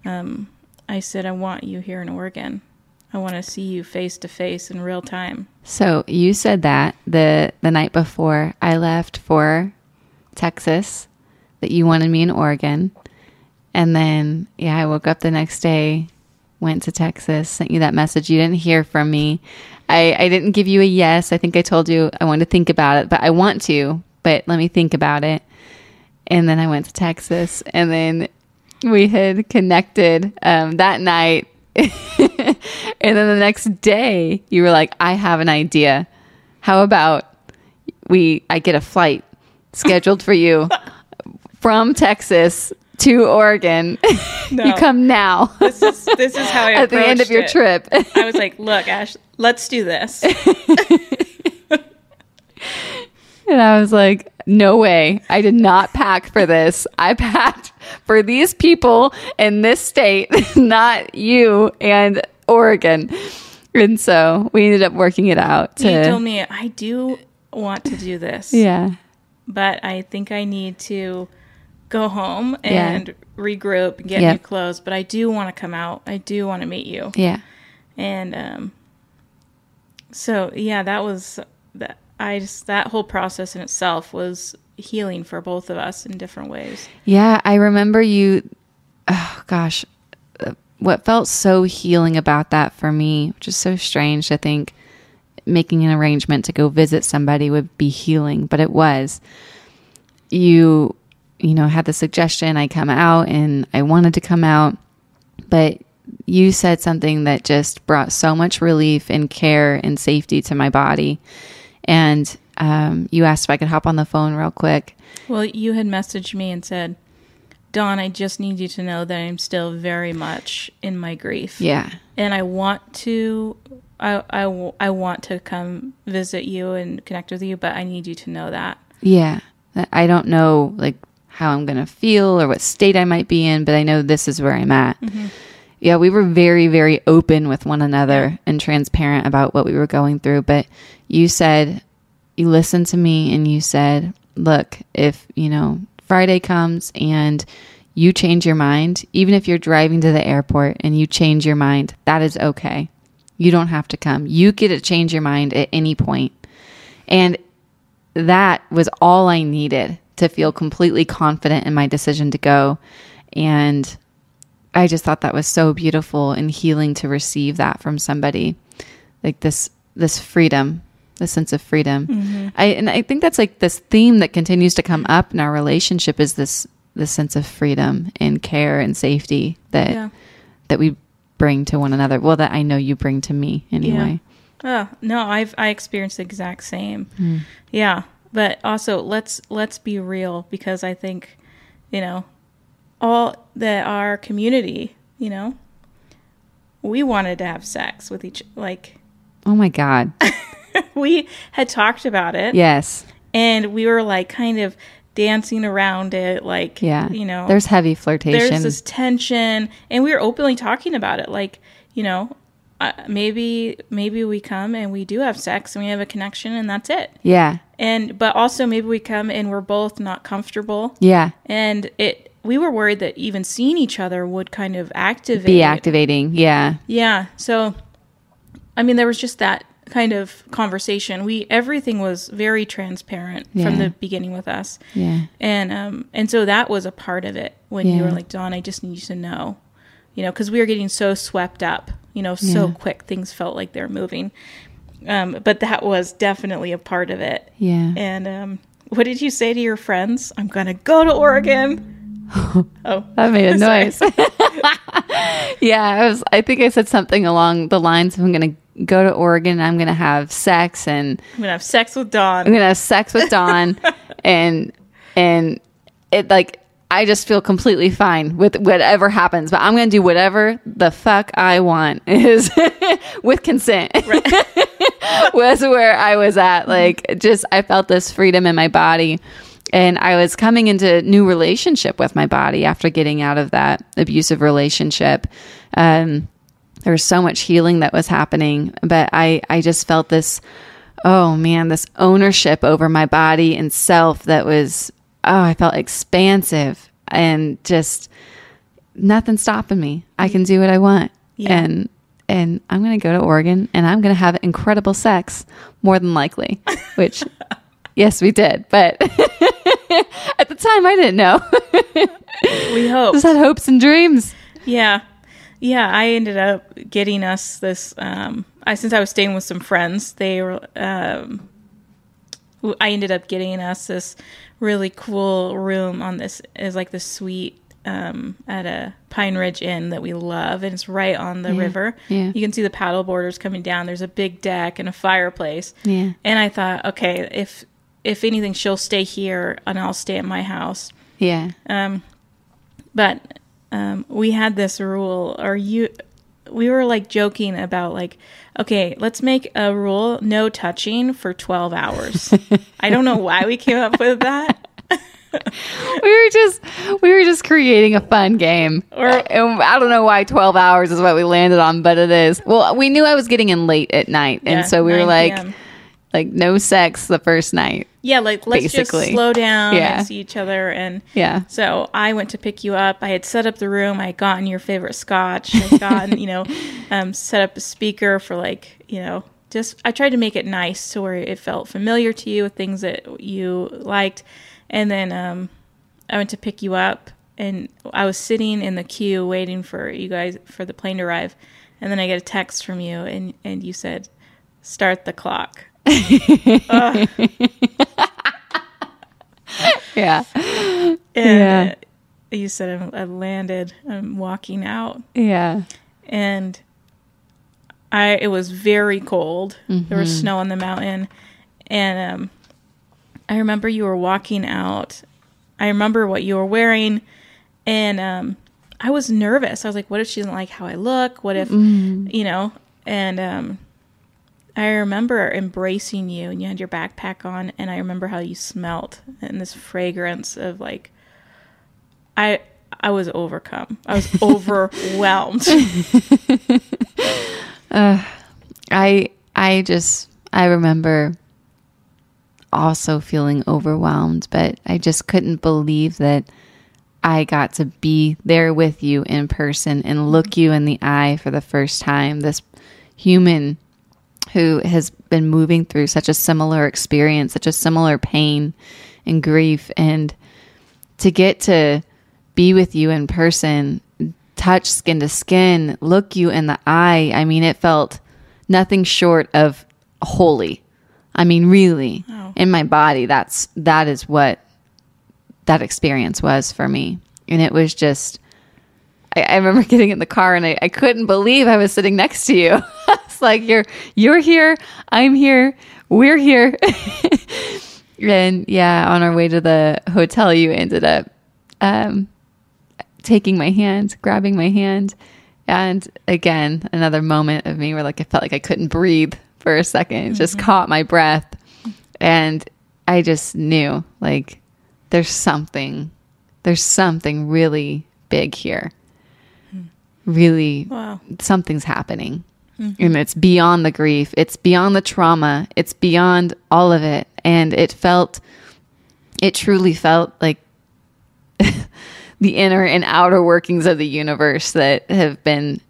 Um, I said, "I want you here in Oregon. I want to see you face to face in real time." So you said that the the night before I left for Texas that you wanted me in Oregon. And then yeah, I woke up the next day, went to Texas, sent you that message. You didn't hear from me. I, I didn't give you a yes. I think I told you I wanted to think about it, but I want to, but let me think about it. And then I went to Texas, and then we had connected um, that night. and then the next day, you were like, I have an idea. How about we, I get a flight scheduled for you from Texas to Oregon. No. you come now This is this is how I at the end of your it. trip. I was like, "Look, Ash, let's do this." And I was like, no way. I did not pack for this. I packed for these people in this state, not you and Oregon. And so we ended up working it out you told me I do want to do this, Yeah. But I think I need to go home Yeah. and regroup and get Yep. new clothes. But I do want to come out. I do want to meet you. Yeah. and um so yeah that was that i just that whole process in itself was healing for both of us in different ways Yeah, I remember you. Oh gosh, uh, what felt so healing about that for me, which is so strange to think making an arrangement to go visit somebody would be healing, but it was. You, you know, had the suggestion I come out, and I wanted to come out, but you said something that just brought so much relief and care and safety to my body, and um, you asked if I could hop on the phone real quick. well you had messaged me and said dawn i just need you to know that i'm still very much in my grief Yeah, and i want to I, I, w- I want to come visit you and connect with you but i need you to know that Yeah. I don't know like how I'm going to feel or what state I might be in, but I know this is where I'm at. Mm-hmm. Yeah, we were very very open with one another and transparent about what we were going through, but you said you listened to me and you said, "Look, if, you know, Friday comes and you change your mind, even if you're driving to the airport and you change your mind, that is okay. You don't have to come. You get to change your mind at any point." And that was all I needed to feel completely confident in my decision to go. And I just thought that was so beautiful and healing to receive that from somebody. Like this this freedom, the sense of freedom. Mm-hmm. I and I think that's like this theme that continues to come up in our relationship is this this sense of freedom and care and safety that Yeah. that we bring to one another. Well, that I know you bring to me anyway. Oh no, I've I experienced the exact same. Mm. Yeah, but also let's let's be real because I think, you know, all that our community, you know, we wanted to have sex with each like Oh my god. we had talked about it yes. and we were like kind of dancing around it like Yeah. you know there's heavy flirtation. there's this tension and we were openly talking about it like you know uh, maybe maybe we come and we do have sex and we have a connection and that's it yeah. and but also maybe we come and we're both not comfortable Yeah. and it we were worried that even seeing each other would kind of activate Be activating. Yeah. yeah so i mean there was just that kind of conversation. We everything was very transparent from the beginning with us. Yeah. and um and so that was a part of it when you were like "Dawn, I just need you to know you know because we were getting so swept up you know so Yeah. quick things felt like they're moving. Um but that was definitely a part of it. Yeah. and um what did you say to your friends? I'm gonna go to Oregon. Oh. That made a noise. yeah, I was I think I said something along the lines of I'm going to go to Oregon, I'm going to have sex and I'm gonna have sex with Dawn I'm going to have sex with Dawn and and it like I just feel completely fine with whatever happens, but I'm going to do whatever the fuck I want is with consent. was where I was at. Like, just I felt this freedom in my body. And I was coming into new relationship with my body after getting out of that abusive relationship. Um, there was so much healing that was happening, but I, I just felt this, oh man, this ownership over my body and self that was, oh, I felt expansive and just nothing stopping me. I can do what I want. Yeah. And and I'm going to go to Oregon and I'm going to have incredible sex more than likely, which yes, we did. But at the time I didn't know. we hope Just had hopes and dreams. Yeah. Yeah, I ended up getting us this um I since I was staying with some friends, they were um I ended up getting us this really cool room on this is like the suite um, at a Pine Ridge Inn that we love, and it's right on the Yeah. river. Yeah. You can see the paddle boarders coming down. There's a big deck and a fireplace. Yeah. And I thought, okay, if if anything, she'll stay here and I'll stay at my house. Yeah. Um, but um, we had this rule, or you, we were like joking about like, okay, let's make a rule: no touching for twelve hours. I don't know why we came up with that. we were just we were just creating a fun game. Or- and I don't know why 12 hours is what we landed on, but it is. Well, we knew I was getting in late at night, and Yeah, so we were like p.m.. like no sex the first night. Yeah, like let's Basically. just slow down Yeah. and see each other. And Yeah. so I went to pick you up. I had set up the room. I had gotten your favorite scotch. I had gotten, you know, um, set up a speaker for like, you know, just I tried to make it nice to where it felt familiar to you, with things that you liked. And then um, I went to pick you up, and I was sitting in the queue waiting for you guys for the plane to arrive. And then I get a text from you, and and you said, "Start the clock." Yeah. And Yeah. uh, you said I'm, I landed. I'm walking out, Yeah. and I it was very cold. There was snow on the mountain, and um, I remember you were walking out. I remember what you were wearing, and um, I was nervous. I was like, "What if she doesn't like how I look? What if you know?" And um, I remember embracing you, and you had your backpack on, and I remember how you smelt and this fragrance of like, I I was overcome. I was overwhelmed. I I just I remember also feeling overwhelmed, but I just couldn't believe that I got to be there with you in person and look mm-hmm. you in the eye for the first time. This human who has been moving through such a similar experience, such a similar pain and grief and to get to be with you in person, touch skin to skin, look you in the eye. I mean, it felt nothing short of holy. I mean, really, Wow. in my body, that's that is what that experience was for me, and it was just. I, I remember getting in the car and I, I couldn't believe I was sitting next to you. like you're you're here, I'm here, we're here. and yeah, on our way to the hotel, you ended up um, taking my hand, grabbing my hand. And again, another moment of me where like I felt like I couldn't breathe for a 2nd just caught my breath. And I just knew like there's something, there's something really big here. Really, wow. something's happening. And it's beyond the grief, it's beyond the trauma, it's beyond all of it. And it felt, it truly felt like the inner and outer workings of the universe that have been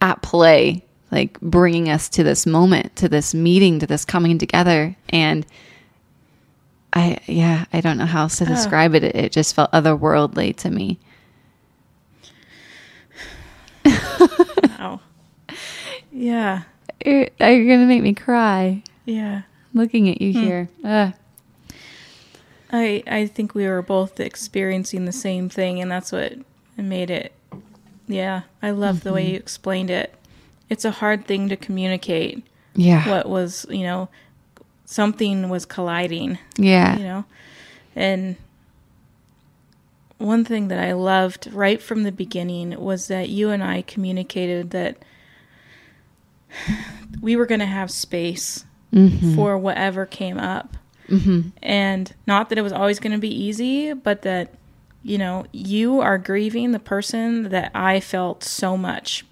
at play, like bringing us to this moment, to this meeting, to this coming together. And I, yeah, I don't know how else to describe it. It, it just felt otherworldly to me. Wow. Yeah. It, you're going to make me cry Yeah. looking at you hmm. here. Ugh. I I think we were both experiencing the same thing, and that's what made it. Yeah, I love the way mm-hmm. you explained it. It's a hard thing to communicate. Yeah. What was you know, something was colliding. Yeah. You know, and one thing that I loved right from the beginning was that you and I communicated that we were going to have space mm-hmm. for whatever came up. Mm-hmm. And not that it was always going to be easy, but that, you know, you are grieving the person that I felt so much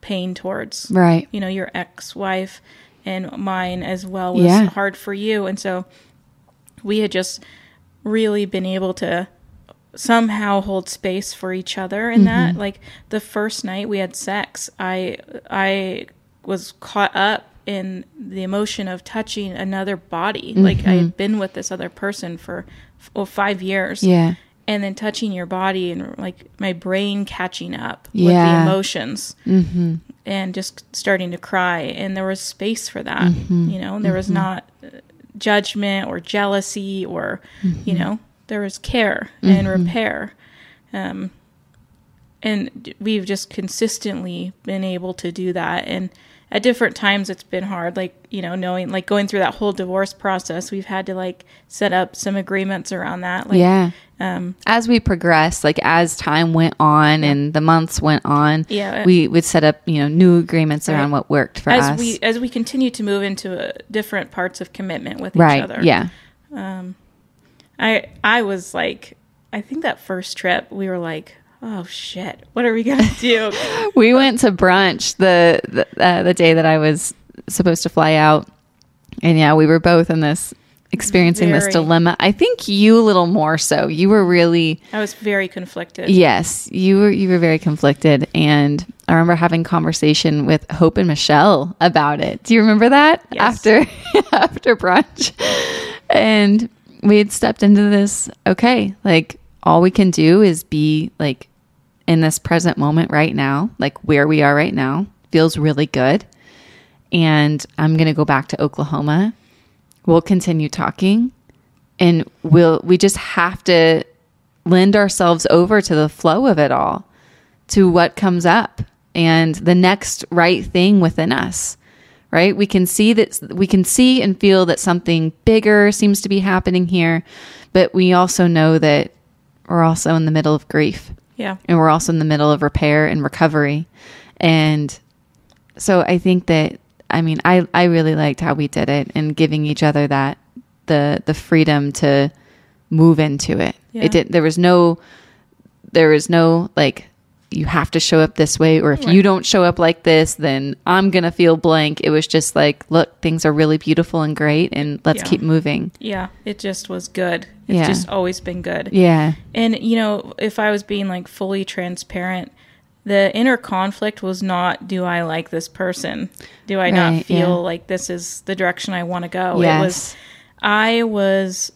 pain towards. Right. You know, your ex wife and mine as well was Yeah. hard for you. And so we had just really been able to somehow hold space for each other in that mm-hmm. like the first night we had sex i i was caught up in the emotion of touching another body. Like i had been with this other person for oh, five years. Yeah. and then touching your body and like my brain catching up with the emotions Mm-hmm. and just starting to cry. And there was space for that you know? There was not uh, judgment or jealousy or you know? There was care and repair. Um, and we've just consistently been able to do that and at different times it's been hard like you know knowing like going through that whole divorce process we've had to like set up some agreements around that like yeah. um As we progressed, like as time went on and the months went on, Yeah. we would set up, you know, new agreements around what worked for as us. we as we continue to move into uh, different parts of commitment with right. each other Yeah. um I I was like, I think that first trip we were like, oh shit, what are we gonna do? we went to brunch the the, uh, the day that I was supposed to fly out, and yeah, we were both in this experiencing this dilemma. I think you a little more so. You were really I was very conflicted. yes, you were you were very conflicted, and I remember having conversation with Hope and Michelle about it. Do you remember that Yes. after after brunch? And we had stepped into this. Okay, like all we can do is be like in this present moment right now, like where we are right now, feels really good. And I'm going to go back to Oklahoma. We'll continue talking and we'll we just have to lend ourselves over to the flow of it all, to what comes up and the next right thing within us. Right? We can see that we can see and feel that something bigger seems to be happening here, but we also know that we're also in the middle of grief Yeah. and we're also in the middle of repair and recovery and so i think that i mean i i really liked how we did it and giving each other that the the freedom to move into it Yeah. it did there was no there was no like you have to show up this way or if you don't show up like this then i'm gonna feel blank it was just like look things are really beautiful and great and let's Yeah. keep moving Yeah. It just was good. It's Yeah. just always been good. yeah And you know, if I was being like fully transparent, the inner conflict was not do I like this person? Do I Right, not feel yeah. like this is the direction I want to go? yes It was I was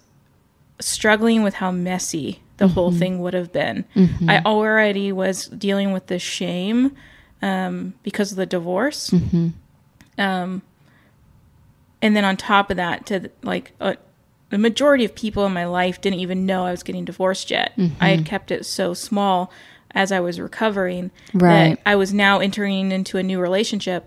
struggling with how messy the whole Mm-hmm. thing would have been. I already was dealing with the shame um, because of the divorce. Mm-hmm. Um, and then on top of that, to like uh, the majority of people in my life didn't even know I was getting divorced yet. I Mm-hmm. had kept it so small as I was recovering Right. that I was now entering into a new relationship.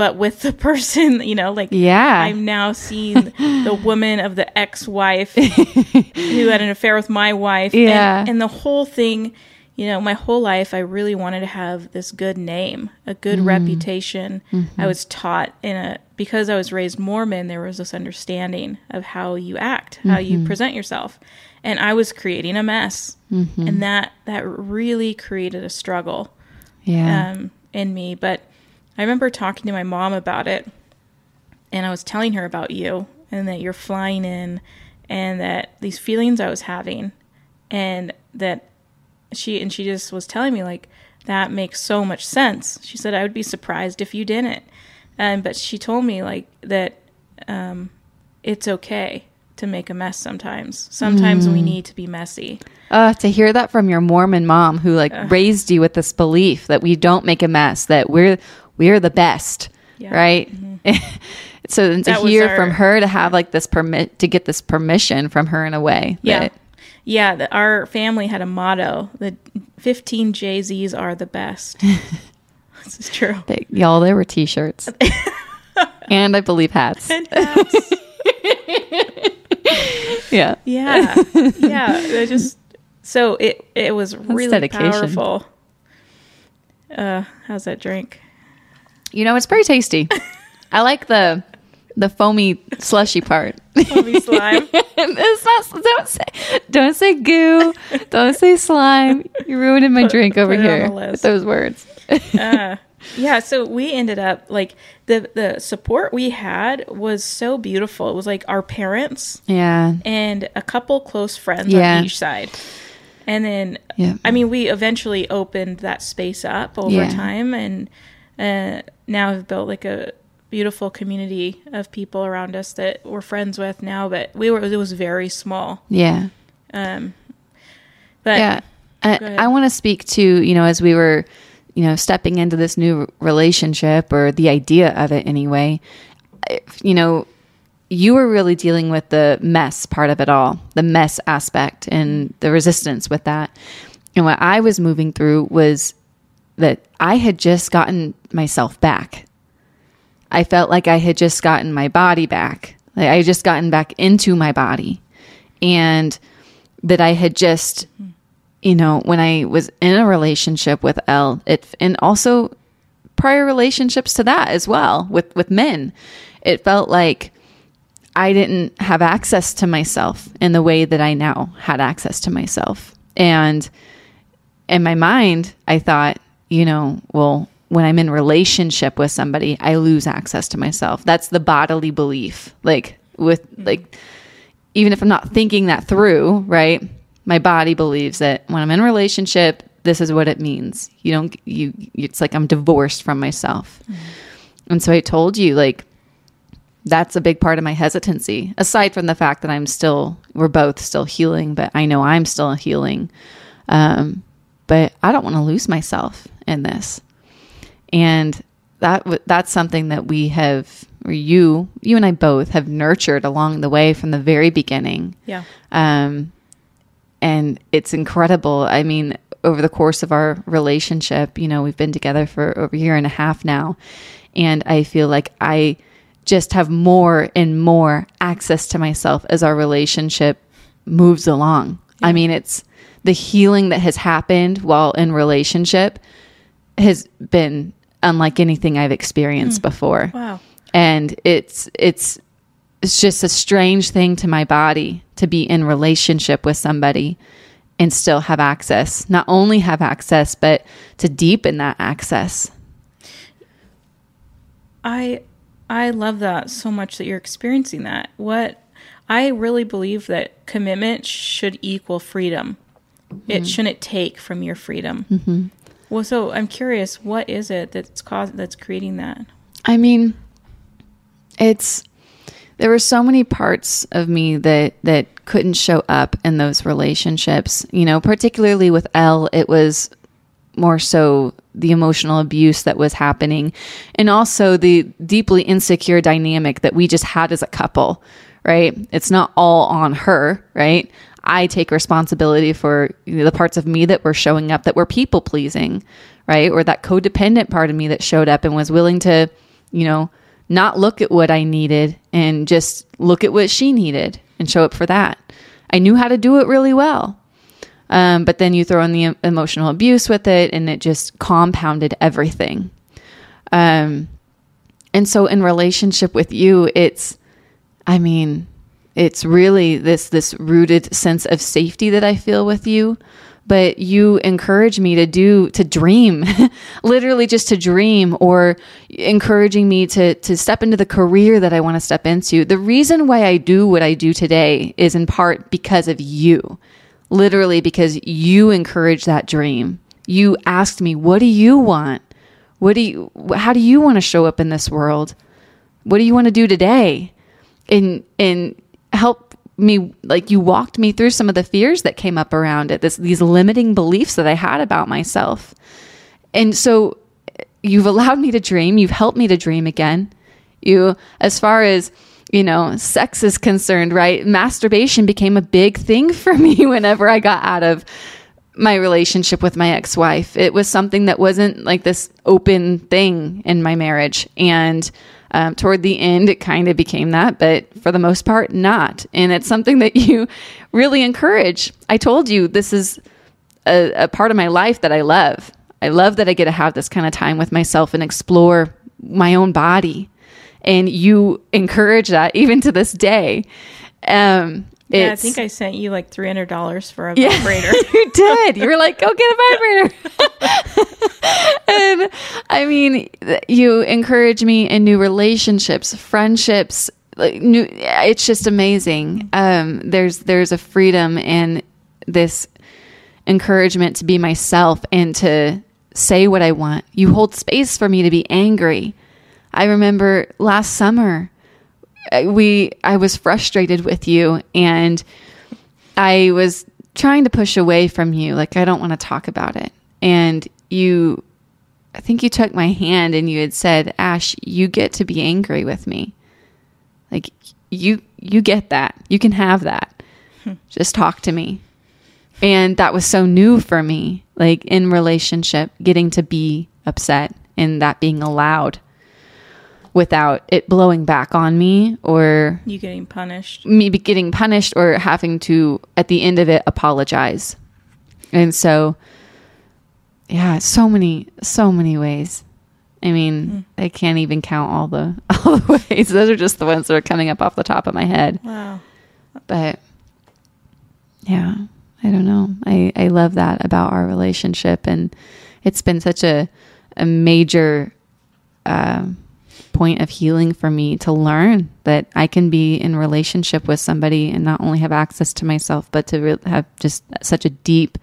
But with the person, you know, like Yeah. I'm now seeing the woman of the ex-wife who had an affair with my wife. and- Yeah. And, the whole thing, you know, my whole life, I really wanted to have this good name, a good mm. reputation. I mm-hmm. was taught in a, because I was raised Mormon, there was this understanding of how you act, how you mm-hmm. present yourself. And I was creating a mess. Mm-hmm. And that, that really created a struggle yeah um, in me. But I remember talking to my mom about it, and I was telling her about you and that you're flying in, and that these feelings I was having, and that she and she just was telling me like that makes so much sense. She said I would be surprised if you didn't, um, but she told me like that um, it's okay to make a mess sometimes. Sometimes we need to be messy. Uh, to hear that from your Mormon mom who like raised you with this belief that we don't make a mess, that we're we're the best, Yeah. Mm-hmm. right? so then to hear our- from her to have like this permit to get this permission from her in a way. Yeah. that- Yeah, the, our family had a motto: the 15 JZs are the best. this is true. that- y'all, there were T-shirts, and I believe hats. Yeah, Yeah, yeah. I just so it it was really dedication. powerful. Uh, how's that drink? You know it's very tasty. I like the the foamy slushy part. Foamy slime. it's not. Don't say. Don't say goo. Don't say slime. You're ruining my drink over put it on here with those words. uh, yeah, so we ended up like the the support we had was so beautiful. It was like our parents yeah. and a couple close friends Yeah. on each side. And then, Yeah. I mean, we eventually opened that space up over Yeah. time, and uh, now have built like a beautiful community of people around us that we're friends with now. But we were it was very small. Yeah. Um, but yeah. I. I want to speak to you know as we were you know stepping into this new relationship or the idea of it anyway. You know, you were really dealing with the mess part of it all, the mess aspect and the resistance with that. And what I was moving through was that I had just gotten myself back. I felt like I had just gotten my body back. Like I had just gotten back into my body. And that I had just, you know, when I was in a relationship with L, it, and also prior relationships to that as well with, with men, it felt like I didn't have access to myself in the way that I now had access to myself. And in my mind, I thought, you know, well, when I'm in relationship with somebody, I lose access to myself. That's the bodily belief. Like with like even if I'm not thinking that through, right? My body believes that when I'm in relationship, this is what it means. You don't you it's like I'm divorced from myself. Mm-hmm. And so I told you like that's a big part of my hesitancy aside from the fact that i'm still we're both still healing but i know i'm still healing um, but i don't want to lose myself in this. And that that's something that we have or you you and i both have nurtured along the way from the very beginning. Yeah. Um, and it's incredible. I mean over the course of our relationship you know we've been together for over a year and a half now. And i feel like i just have more and more access to myself as our relationship moves along. Yeah. I mean, it's the healing that has happened while in relationship has been unlike anything I've experienced mm. before. Wow. And it's it's it's just a strange thing to my body to be in relationship with somebody and still have access. Not only have access, but to deepen that access. I I love that so much that you're experiencing that. What I really believe that commitment should equal freedom. Mm-hmm. It shouldn't take from your freedom. Mm-hmm. Well, so I'm curious, what is it that's caused that's creating that? I mean, it's there were so many parts of me that that couldn't show up in those relationships. You know, particularly with L, it was more so the emotional abuse that was happening and also the deeply insecure dynamic that we just had as a couple, right? It's not all on her, right? I take responsibility for you know, the parts of me that were showing up that were people pleasing, right? Or that codependent part of me that showed up and was willing to, you know, not look at what I needed and just look at what she needed and show up for that. I knew how to do it really well. Um, but then you throw in the emotional abuse with it, and it just compounded everything. Um, and so, in relationship with you, it's, I mean, it's really this this rooted sense of safety that I feel with you. But you encourage me to do to dream, literally just to dream, or encouraging me to to step into the career that I want to step into. The reason why I do what I do today is in part because of you literally because you encouraged that dream. You asked me, "What do you want? What do you how do you want to show up in this world? What do you want to do today?" And and help me like you walked me through some of the fears that came up around it. This these limiting beliefs that I had about myself. And so you've allowed me to dream, you've helped me to dream again. You as far as you know, sex is concerned, right? Masturbation became a big thing for me whenever I got out of my relationship with my ex wife. It was something that wasn't like this open thing in my marriage. And um, toward the end, it kind of became that, but for the most part, not. And it's something that you really encourage. I told you this is a, a part of my life that I love. I love that I get to have this kind of time with myself and explore my own body and you encourage that even to this day. Um, yeah, I think I sent you like three hundred dollars for a yeah, vibrator. you did. You were like, "Go get a vibrator." and I mean, you encourage me in new relationships, friendships. Like new, it's just amazing. Um, there's there's a freedom and this encouragement to be myself and to say what I want. You hold space for me to be angry. I remember last summer Uh, we I was frustrated with you and I was trying to push away from you like I don't want to talk about it. And you I think you took my hand and you had said, "Ash, you get to be angry with me." Like you you get that. You can have that. Hmm. Just talk to me. And that was so new for me, like in relationship, getting to be upset and that being allowed without it blowing back on me or You getting punished. me be getting punished or having to at the end of it apologize. And so yeah so many so many ways. I mean i can't even count all the all the ways. Those are just the ones that are coming up off the top of my head. Wow. but yeah i don't know. I i love that about our relationship and it's been such a a major um point of healing for me to learn that i can be in relationship with somebody and not only have access to myself but to re- have just such a deep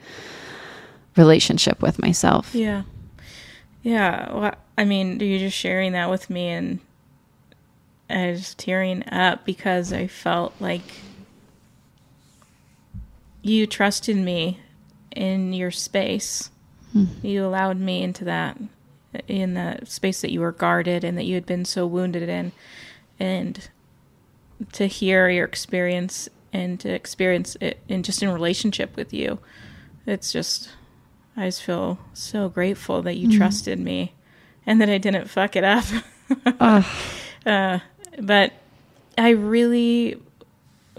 relationship with myself Yeah. Yeah. Well, I mean, you're just sharing that with me, and I was tearing up because I felt like you trusted me in your space. Hmm. You allowed me into that, in the space that you were guarded and that you had been so wounded in. And to hear your experience and to experience it in just in relationship with you, it's just I just feel so grateful that you trusted me and that I didn't fuck it up. uh, but I really,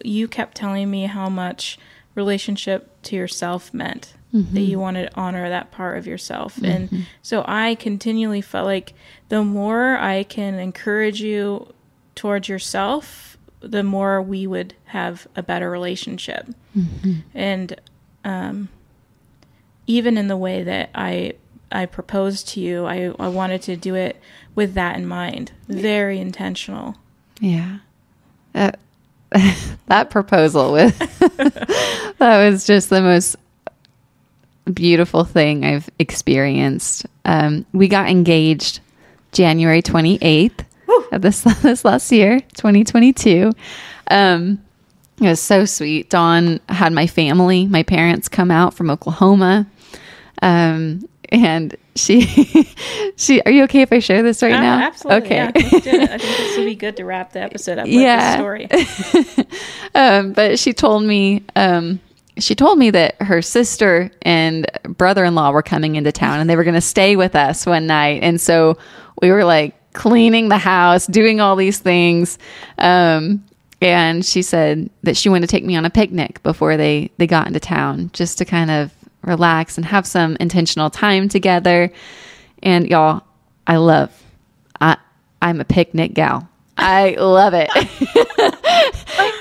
you kept telling me how much relationship to yourself meant. That you mm-hmm. wanted to honor that part of yourself. Mm-hmm. And so I continually felt like the more I can encourage you towards yourself, the more we would have a better relationship. Mm-hmm. And um, even in the way that I I proposed to you, I, I wanted to do it with that in mind. Very intentional. Yeah. That, uh, that proposal with that was just the most beautiful thing I've experienced. Um, we got engaged January 28th of this, this last year, 2022. Um, it was so sweet. Dawn had my family, my parents come out from Oklahoma. Um, and she, she, are you okay if I share this right Ah, now? Absolutely. Okay. Yeah, let's do it. I think this will be good to wrap the episode up with Yeah. this story. um, but she told me um, she told me that her sister and brother-in-law were coming into town and they were going to stay with us one night. And so we were like cleaning the house doing all these things. Um, and she said that she wanted to take me on a picnic before they they got into town just to kind of relax and have some intentional time together. And y'all i love i i'm a picnic gal. I love it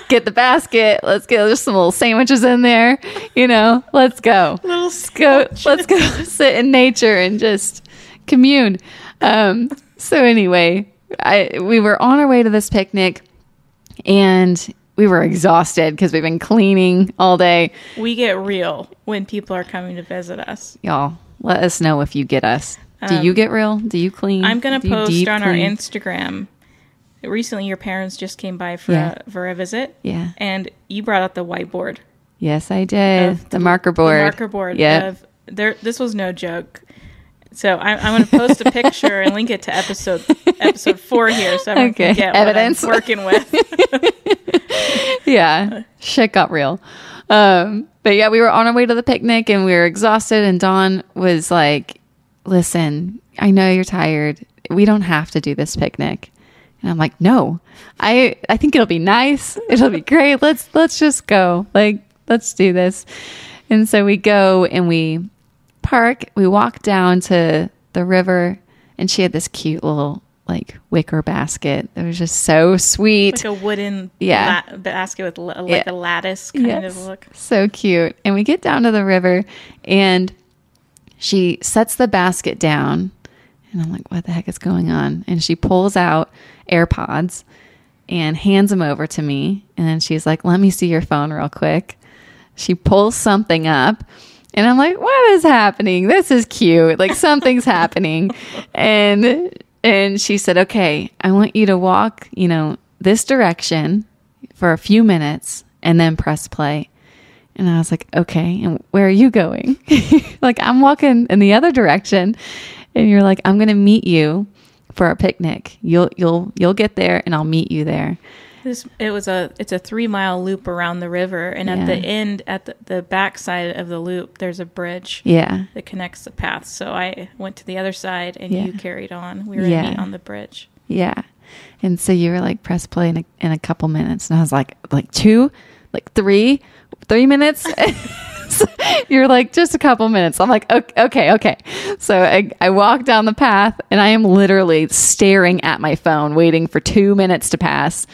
get the basket. Let's get there's some little sandwiches in there. You know, let's go. Let's go. Let's go sit in nature and just commune. Um, so anyway, I we were on our way to this picnic, and we were exhausted because we've been cleaning all day. We get real when people are coming to visit us. Y'all, let us know if you get us. Do you get real? Do you clean? Um, I'm gonna post on our? Instagram. Recently, your parents just came by for Yeah. a, for a visit. Yeah. And you brought out the whiteboard. Yes, I did. the marker board. The marker board. Yeah. There. This was no joke. So I, I'm going to post a picture and link it to episode episode four here, so everyone Okay. can get Evidence. what I'm working with. yeah, shit got real. Um, but yeah, we were on our way to the picnic and we were exhausted. And Dawn was like, "Listen, I know you're tired. We don't have to do this picnic." And I'm like, "No, I I think it'll be nice. It'll be great. Let's let's just go. Like, let's do this." And so we go and we park. We walk down to the river, and she had this cute little like wicker basket. It was just so sweet. like a wooden Yeah. la- basket with la- like Yeah. a lattice kind Yes. of look. So cute. And we get down to the river and she sets the basket down. And I'm like, what the heck is going on? And she pulls out AirPods and hands them over to me. And then she's like, let me see your phone real quick. She pulls something up. And I'm like, what is happening? This is cute. Like something's happening. And and she said, "Okay, I want you to walk, you know, this direction for a few minutes and then press play." And I was like, "Okay, and where are you going?" like I'm walking in the other direction. And you're like, "I'm going to meet you for our picnic. You'll you'll you'll get there and I'll meet you there." This it was a it's a three mile loop around the river, and at the end, at the, the back side of the loop, there's a bridge Yeah. that connects the paths. So I went to the other side, and Yeah. you carried on. We were Yeah. on the bridge. Yeah. And so you were like, press play in a, in a couple minutes. And I was like, like two, like three, three minutes. You're like, just a couple minutes. I'm like, okay, okay. okay. So I, I walk down the path and I am literally staring at my phone, waiting for two minutes to pass.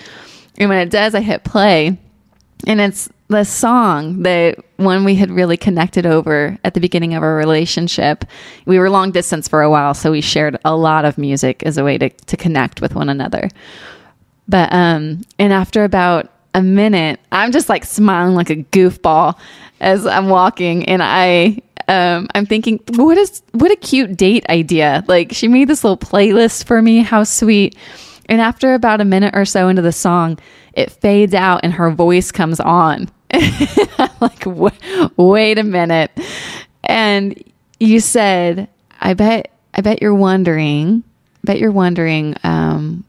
And when it does, I hit play. And it's the song that when we had really connected over at the beginning of our relationship, we were long distance for a while, so we shared a lot of music as a way to, to connect with one another. But um and after about a minute, I'm just like smiling like a goofball as I'm walking and I um I'm thinking what is what a cute date idea. Like she made this little playlist for me, how sweet. And after about a minute or so into the song, it fades out and her voice comes on. Like, wait a minute. And you said, I bet, I bet you're wondering, bet you're wondering, um,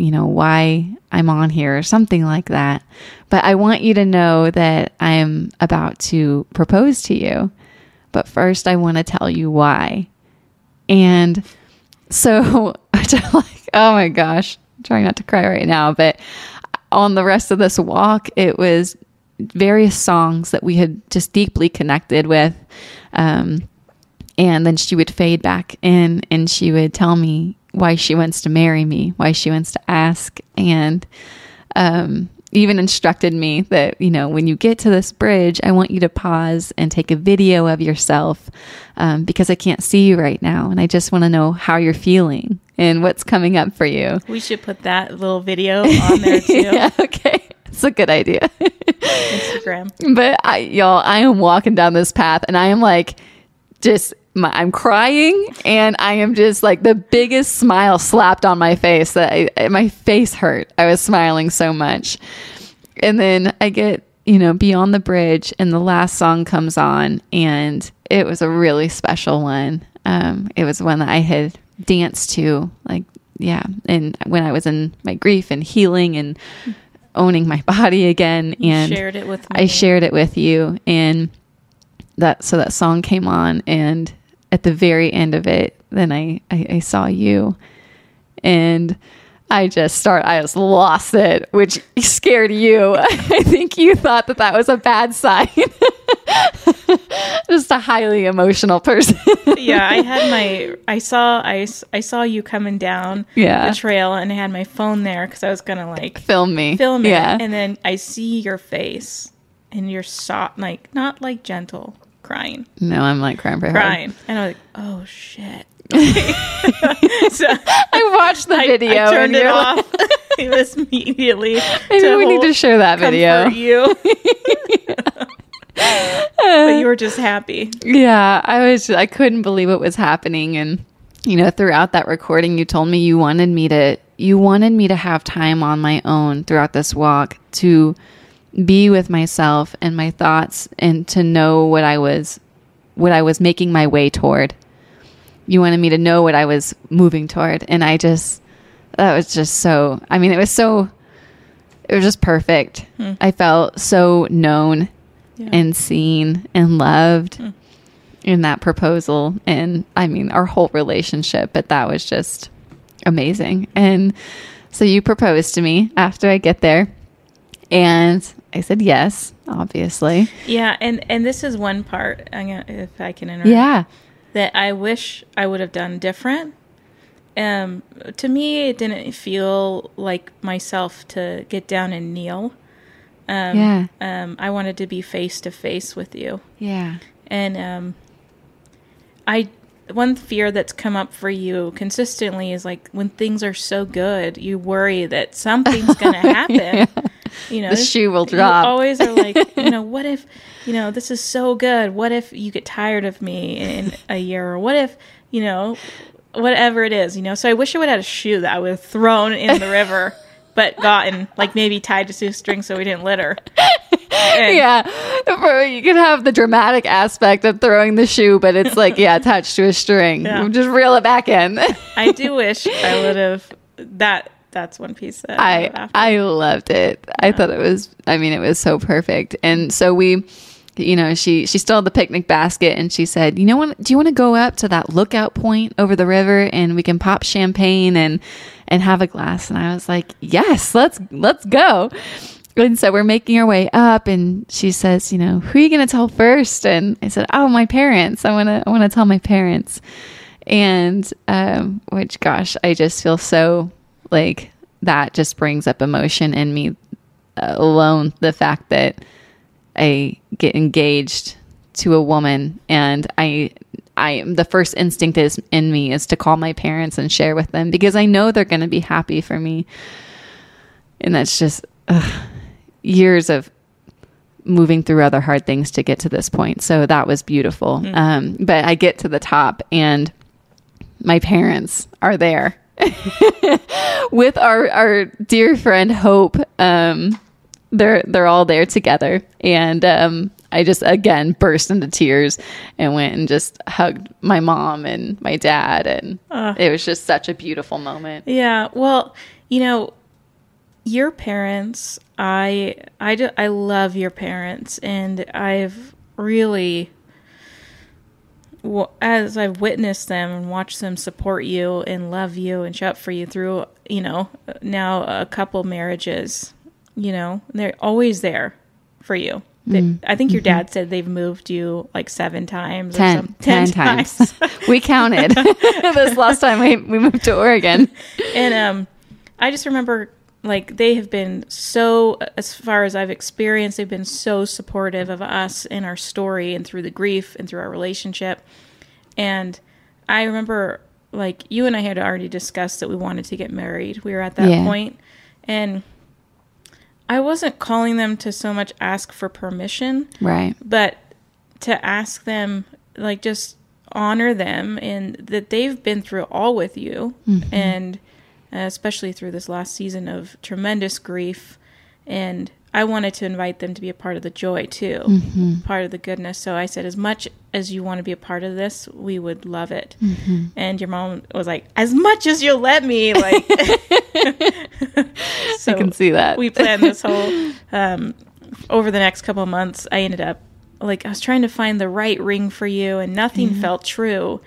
you know, why I'm on here or something like that. But I want you to know that I'm about to propose to you. But first, I want to tell you why. And so I'm like, oh my gosh, I'm trying not to cry right now. But on the rest of this walk, it was various songs that we had just deeply connected with. Um, and then she would fade back in and she would tell me why she wants to marry me, why she wants to ask. And um, even instructed me that, you know, when you get to this bridge, I want you to pause and take a video of yourself um, because I can't see you right now. And I just want to know how you're feeling and what's coming up for you. We should put that little video on there too. yeah, okay. It's a good idea. Instagram. but I, y'all, I am walking down this path and I am like, just, my, I'm crying and I am just like the biggest smile slapped on my face that I, my face hurt. I was smiling so much. And then I get, you know, beyond the bridge and the last song comes on and it was a really special one. Um, it was one that I had danced to like, yeah. And when I was in my grief and healing and owning my body again and shared it with me. I shared it with you and that so that song came on and at the very end of it then I, I, I saw you. And I just start I just lost it which scared you. I think you thought that that was a bad sign. Just a highly emotional person. Yeah, I had my I saw I, I saw you coming down Yeah. the trail and I had my phone there because I was gonna like film me. film it. Yeah. And then I see your face and you're soft like not like gentle crying. No I'm like crying pretty hard. Crying. And I'm like oh shit. So I watched the video I turned and it like- off. It was immediately maybe we need to share that video. you. But you were just happy. Yeah, I was I couldn't believe what was happening. And you know, throughout that recording you told me you wanted me to you wanted me to have time on my own throughout this walk to be with myself and my thoughts and to know what I was what I was making my way toward. You wanted me to know what I was moving toward and I just that was just so I mean, it was so it was just perfect. Hmm. I felt so known Yeah. and seen and loved hmm. in that proposal and I mean our whole relationship but that was just amazing and so you proposed to me after I get there and I said yes obviously yeah and and this is one part I'm gonna, if I can interrupt yeah that I wish I would have done different. Um, to me, it didn't feel like myself to get down and kneel. Um, Yeah. Um, I wanted to be face to face with you, yeah and um, I one fear that's come up for you consistently is like when things are so good, you worry that something's going to happen. You know, The shoe will you drop. always are like, you know, what if, you know, this is so good. What if you get tired of me in a year, or what if, you know, whatever it is, you know. So I wish I would have had a shoe that I would have thrown in the river, but gotten like maybe tied to a string so we didn't litter. And- yeah you can have the dramatic aspect of throwing the shoe but it's like yeah attached to a string Yeah. just reel it back in I do wish I would have that that's one piece that I after. I loved it. I thought it was. I mean, it was so perfect. And so we, you know, she she stole the picnic basket, and she said, "You know what? Do you want to go up to that lookout point over the river, and we can pop champagne and and have a glass?" And I was like, "Yes, let's let's go." And so we're making our way up, and she says, "You know, who are you going to tell first? And I said, "Oh, my parents. I want to I want to tell my parents." And um, which, gosh, I just feel so like that just brings up emotion in me uh, alone. The fact that I get engaged to a woman, and I, I, the first instinct is in me is to call my parents and share with them because I know they're going to be happy for me. And that's just ugh, years of moving through other hard things to get to this point. So that was beautiful. Um, but I get to the top and my parents are there with our, our dear friend Hope. Um, they're, they're all there together. And, um, I just again burst into tears and went and just hugged my mom and my dad. And it was just such a beautiful moment. Yeah. Well, you know, your parents, I I do, I love your parents and I've really as I've witnessed them and watched them support you and love you and show up for you through, you know, now a couple marriages, you know, they're always there for you. They- I think your dad said they've moved you like seven times. or Ten, ten times. we counted this last time we, we moved to Oregon. and um i just remember like they have been so as far as i've experienced they've been so supportive of us in our story and through the grief and through our relationship. And i remember like you and i had already discussed that we wanted to get married. We were at that Yeah. point. And i wasn't calling them to so much ask for permission Right. but to ask them like just honor them and that they've been through all with you. And uh, Uh, especially through this last season of tremendous grief. And i wanted to invite them to be a part of the joy too mm-hmm. part of the goodness. So i said as much as you want to be a part of this we would love it. Mm-hmm. And your mom was like as much as you'll let me like so I can see that. we planned this whole um, over the next couple of months i ended up like i was trying to find the right ring for you and nothing mm-hmm. felt true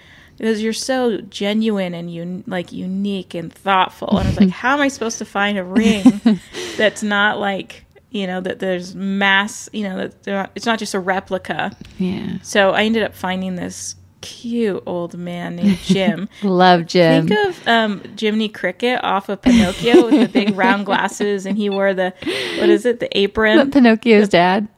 because you're so genuine and un- like unique and thoughtful and i was like how am i supposed to find a ring that's not like you know that there's mass you know that not, it's not just a replica yeah. so i ended up finding this cute old man named jim Love Jim. Think of um, Jiminy Cricket off of Pinocchio with the big round glasses, and he wore the what is it, the apron? Pinocchio's dad.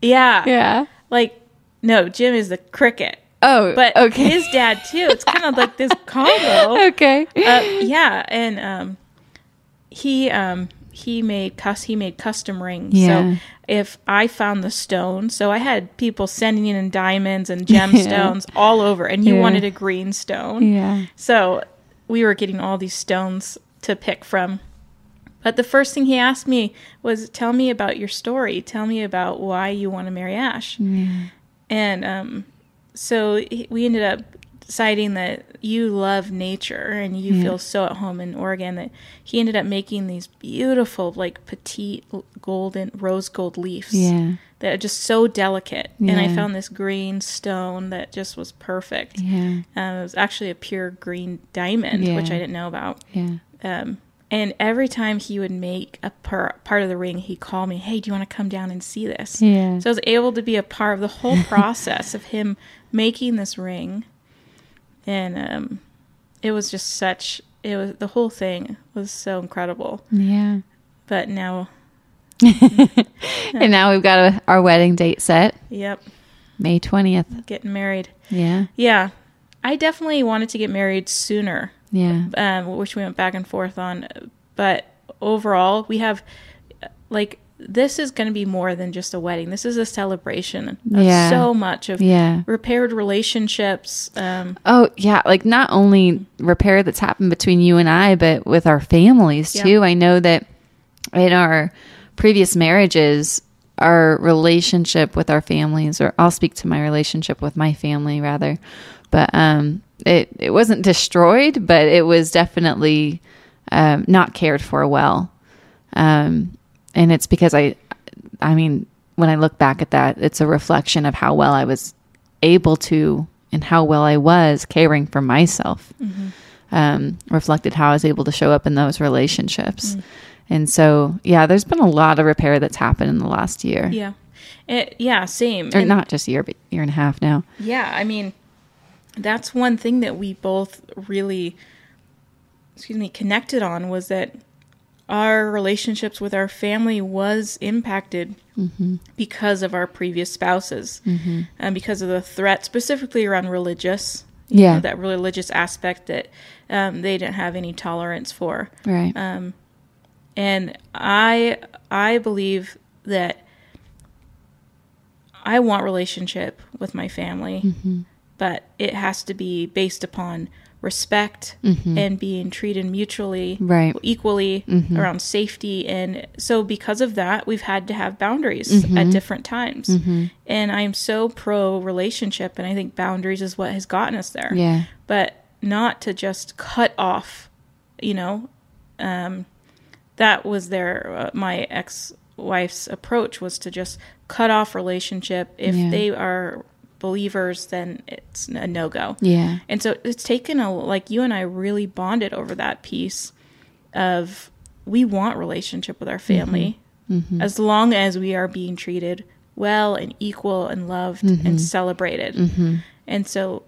Yeah, Yeah. Like no, Jim is the cricket, Oh, but okay. his dad too. It's kind of like this combo. okay. Uh, yeah, and um, he um, he made cus he made custom rings. Yeah. So if I found the stone, so I had people sending in diamonds and gemstones all over, and you Yeah. wanted a green stone. yeah. So we were getting all these stones to pick from. But the first thing he asked me was, Tell me about your story. Tell me about why you want to marry Ash. And um, so we ended up deciding that you love nature and you feel so at home in Oregon that he ended up making these beautiful, like petite golden rose gold leaves Yeah. that are just so delicate. And I found this green stone that just was perfect. Yeah. Um, it was actually a pure green diamond, Yeah. which I didn't know about. Yeah. Um, and every time he would make a par- part of the ring, he'd call me, "Hey, do you want to come down and see this?" Yeah. So I was able to be a part of the whole process of him making this ring, and um, it was just such. It was the whole thing was so incredible. Yeah. But now, And now we've got a, our wedding date set, yep, May 20th. getting married. Yeah. Yeah, I definitely wanted to get married sooner. Yeah. um, which we went back and forth on. But overall, we have like this is going to be more than just a wedding. This is a celebration of Yeah. so much of Yeah. repaired relationships. Um, Oh, yeah. Like not only repair that's happened between you and I, but with our families Yeah. too. I know that in our previous marriages, our relationship with our families, or I'll speak to my relationship with my family rather, but um, it, it wasn't destroyed, but it was definitely um, not cared for well. Um, and it's because I, I mean, when I look back at that, it's a reflection of how well I was able to and how well I was caring for myself. Um, reflected how I was able to show up in those relationships. And so, yeah, there's been a lot of repair that's happened in the last year, Yeah. It, yeah, same. or And- not just a year, but year and a half now. Yeah, I mean, that's one thing that we both really, excuse me, connected on was that our relationships with our family was impacted because of our previous spouses and because of the threat, specifically around religious. Yeah. know, that religious aspect that um, they didn't have any tolerance for Right. um, and i i believe that i want relationship with my family but it has to be based upon respect and being treated mutually Right. equally around safety. And so because of that we've had to have boundaries at different times. And i'm so pro relationship and i think boundaries is what has gotten us there. Yeah. but not to just cut off you know um that was their uh, my ex-wife's approach was to just cut off relationship if Yeah. they are believers then it's a no-go. Yeah. and so it's taken a like you and I really bonded over that piece of we want relationship with our mm-hmm. family. Mm-hmm. As long as we are being treated well and equal and loved and mm-hmm. celebrated. And so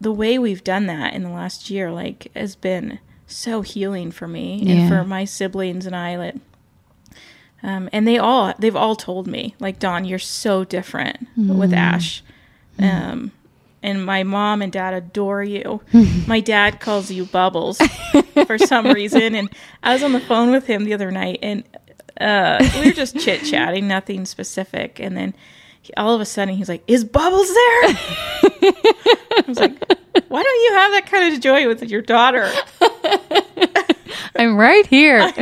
the way we've done that in the last year like has been so healing for me Yeah. and for my siblings and I like um, and they all they've all told me like Dawn, you're so different with Ash um, and my mom and dad adore you. My dad calls you Bubbles for some reason. And I was on the phone with him the other night and uh, we were just chit chatting nothing specific. And then he, all of a sudden he's like is Bubbles there? I was like why don't you have that kind of joy with your daughter? I'm right here.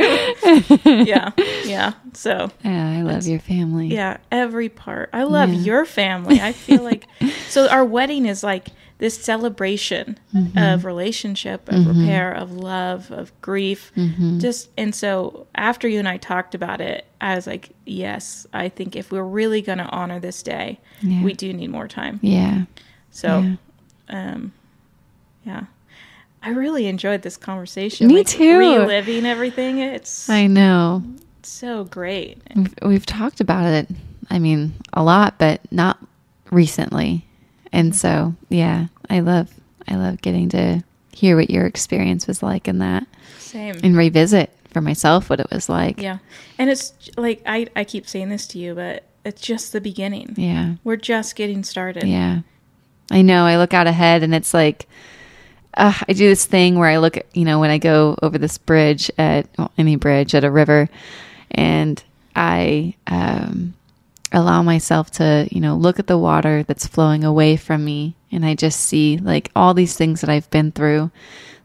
yeah yeah so yeah, I love your family. Yeah, every part. I love Yeah. your family. I feel like so our wedding is like this celebration Mm-hmm. of relationship, of repair, of love, of grief. Mm-hmm. Just and so after you and I talked about it, I was like, yes, I think if we're really going to honor this day, Yeah. we do need more time. Yeah. So, um, yeah. I really enjoyed this conversation. Me like, too. Reliving everything. It's I know. So great. We've, we've talked about it, I mean, a lot, but not recently. And so, yeah, I love I love getting to hear what your experience was like in that Same. and revisit for myself what it was like. Yeah. And it's like I, I keep saying this to you, but it's just the beginning. Yeah. We're just getting started. Yeah. I know. I look out ahead and it's like, uh, I do this thing where I look at, you know, when I go over this bridge at well, any bridge at a river and I um, allow myself to, you know, look at the water that's flowing away from me. And I just see like all these things that I've been through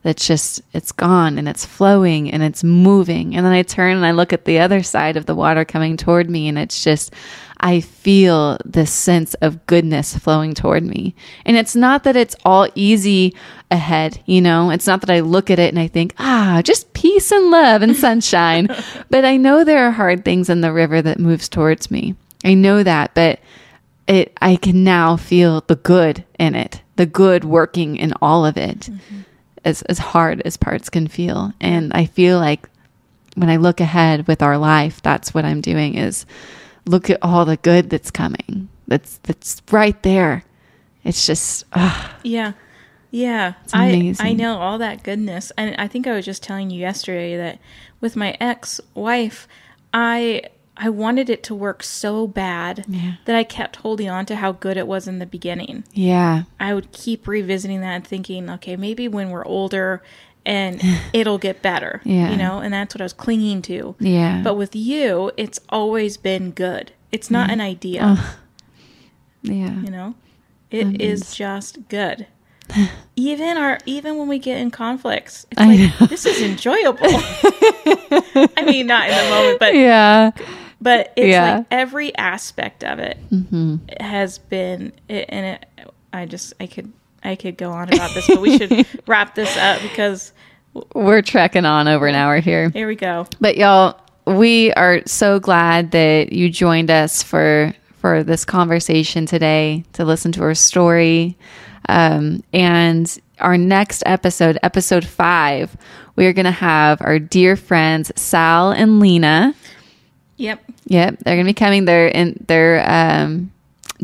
that's just, it's gone and it's flowing and it's moving. And then I turn and I look at the other side of the water coming toward me and it's just, I feel this sense of goodness flowing toward me. And it's not that it's all easy ahead, you know, it's not that I look at it and I think, ah, just peace and love and sunshine. but I know there are hard things in the river that moves towards me. I know that, but it, I can now feel the good in it, the good working in all of it, as, as hard as parts can feel. And I feel like when I look ahead with our life, that's what I'm doing is look at all the good that's coming. That's that's right there. It's just ah, Yeah. Yeah. I I know all that goodness. And I think I was just telling you yesterday that with my ex-wife, I I wanted it to work so bad Yeah. that I kept holding on to how good it was in the beginning. yeah, I would keep revisiting that and thinking, okay, maybe when we're older and it'll get better. Yeah. You know, and that's what I was clinging to. yeah. But with you, it's always been good. It's not an idea, yeah. you know? It is just good. even our even when we get in conflicts, it's I like this is enjoyable. I mean, not in the moment, but yeah. but it's Yeah. like every aspect of it Mm-hmm. has been it, and it, i just i could i could go on about this but we should wrap this up because We're trekking on over an hour here. Here we go. But y'all, we are so glad that you joined us for for this conversation today to listen to our story. Um, and our next episode, episode five, we are going to have our dear friends Sal and Lena. Yep. Yep, they're going to be coming. Their in their um,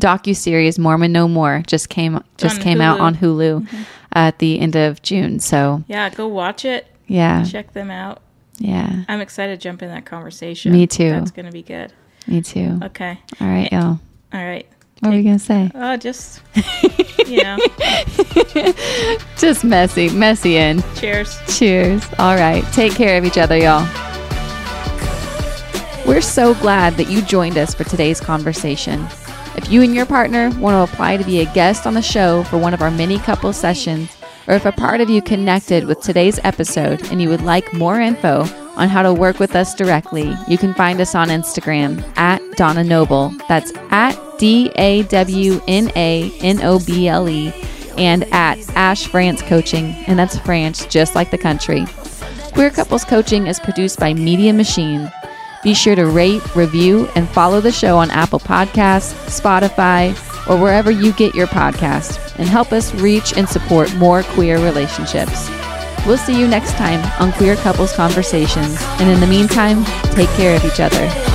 docu series Mormon No More just came just On came out Hulu. Mm-hmm. on Hulu at the end of June. So Yeah, go watch it. yeah, Check them out. yeah, I'm excited to jump in that conversation. Me too. That's going to be good. me too. Okay. All right, y'all. All right. What were we gonna say? Oh, just, you know, Just messy, messy in. cheers. Cheers. All right. Take care of each other, y'all. We're so glad that you joined us for today's conversation. If you and your partner want to apply to be a guest on the show for one of our mini couple sessions, or if a part of you connected with today's episode and you would like more info on how to work with us directly, you can find us on Instagram at Dawn A. Noble. That's at D A W N A N O B L E and at Ash France Coaching, and that's France just like the country. Queer Couples Coaching is produced by Media Machine. Be sure to rate, review, and follow the show on Apple Podcasts, Spotify, or wherever you get your podcast, and help us reach and support more queer relationships. We'll see you next time on Queer Couples Conversations, and in the meantime, take care of each other.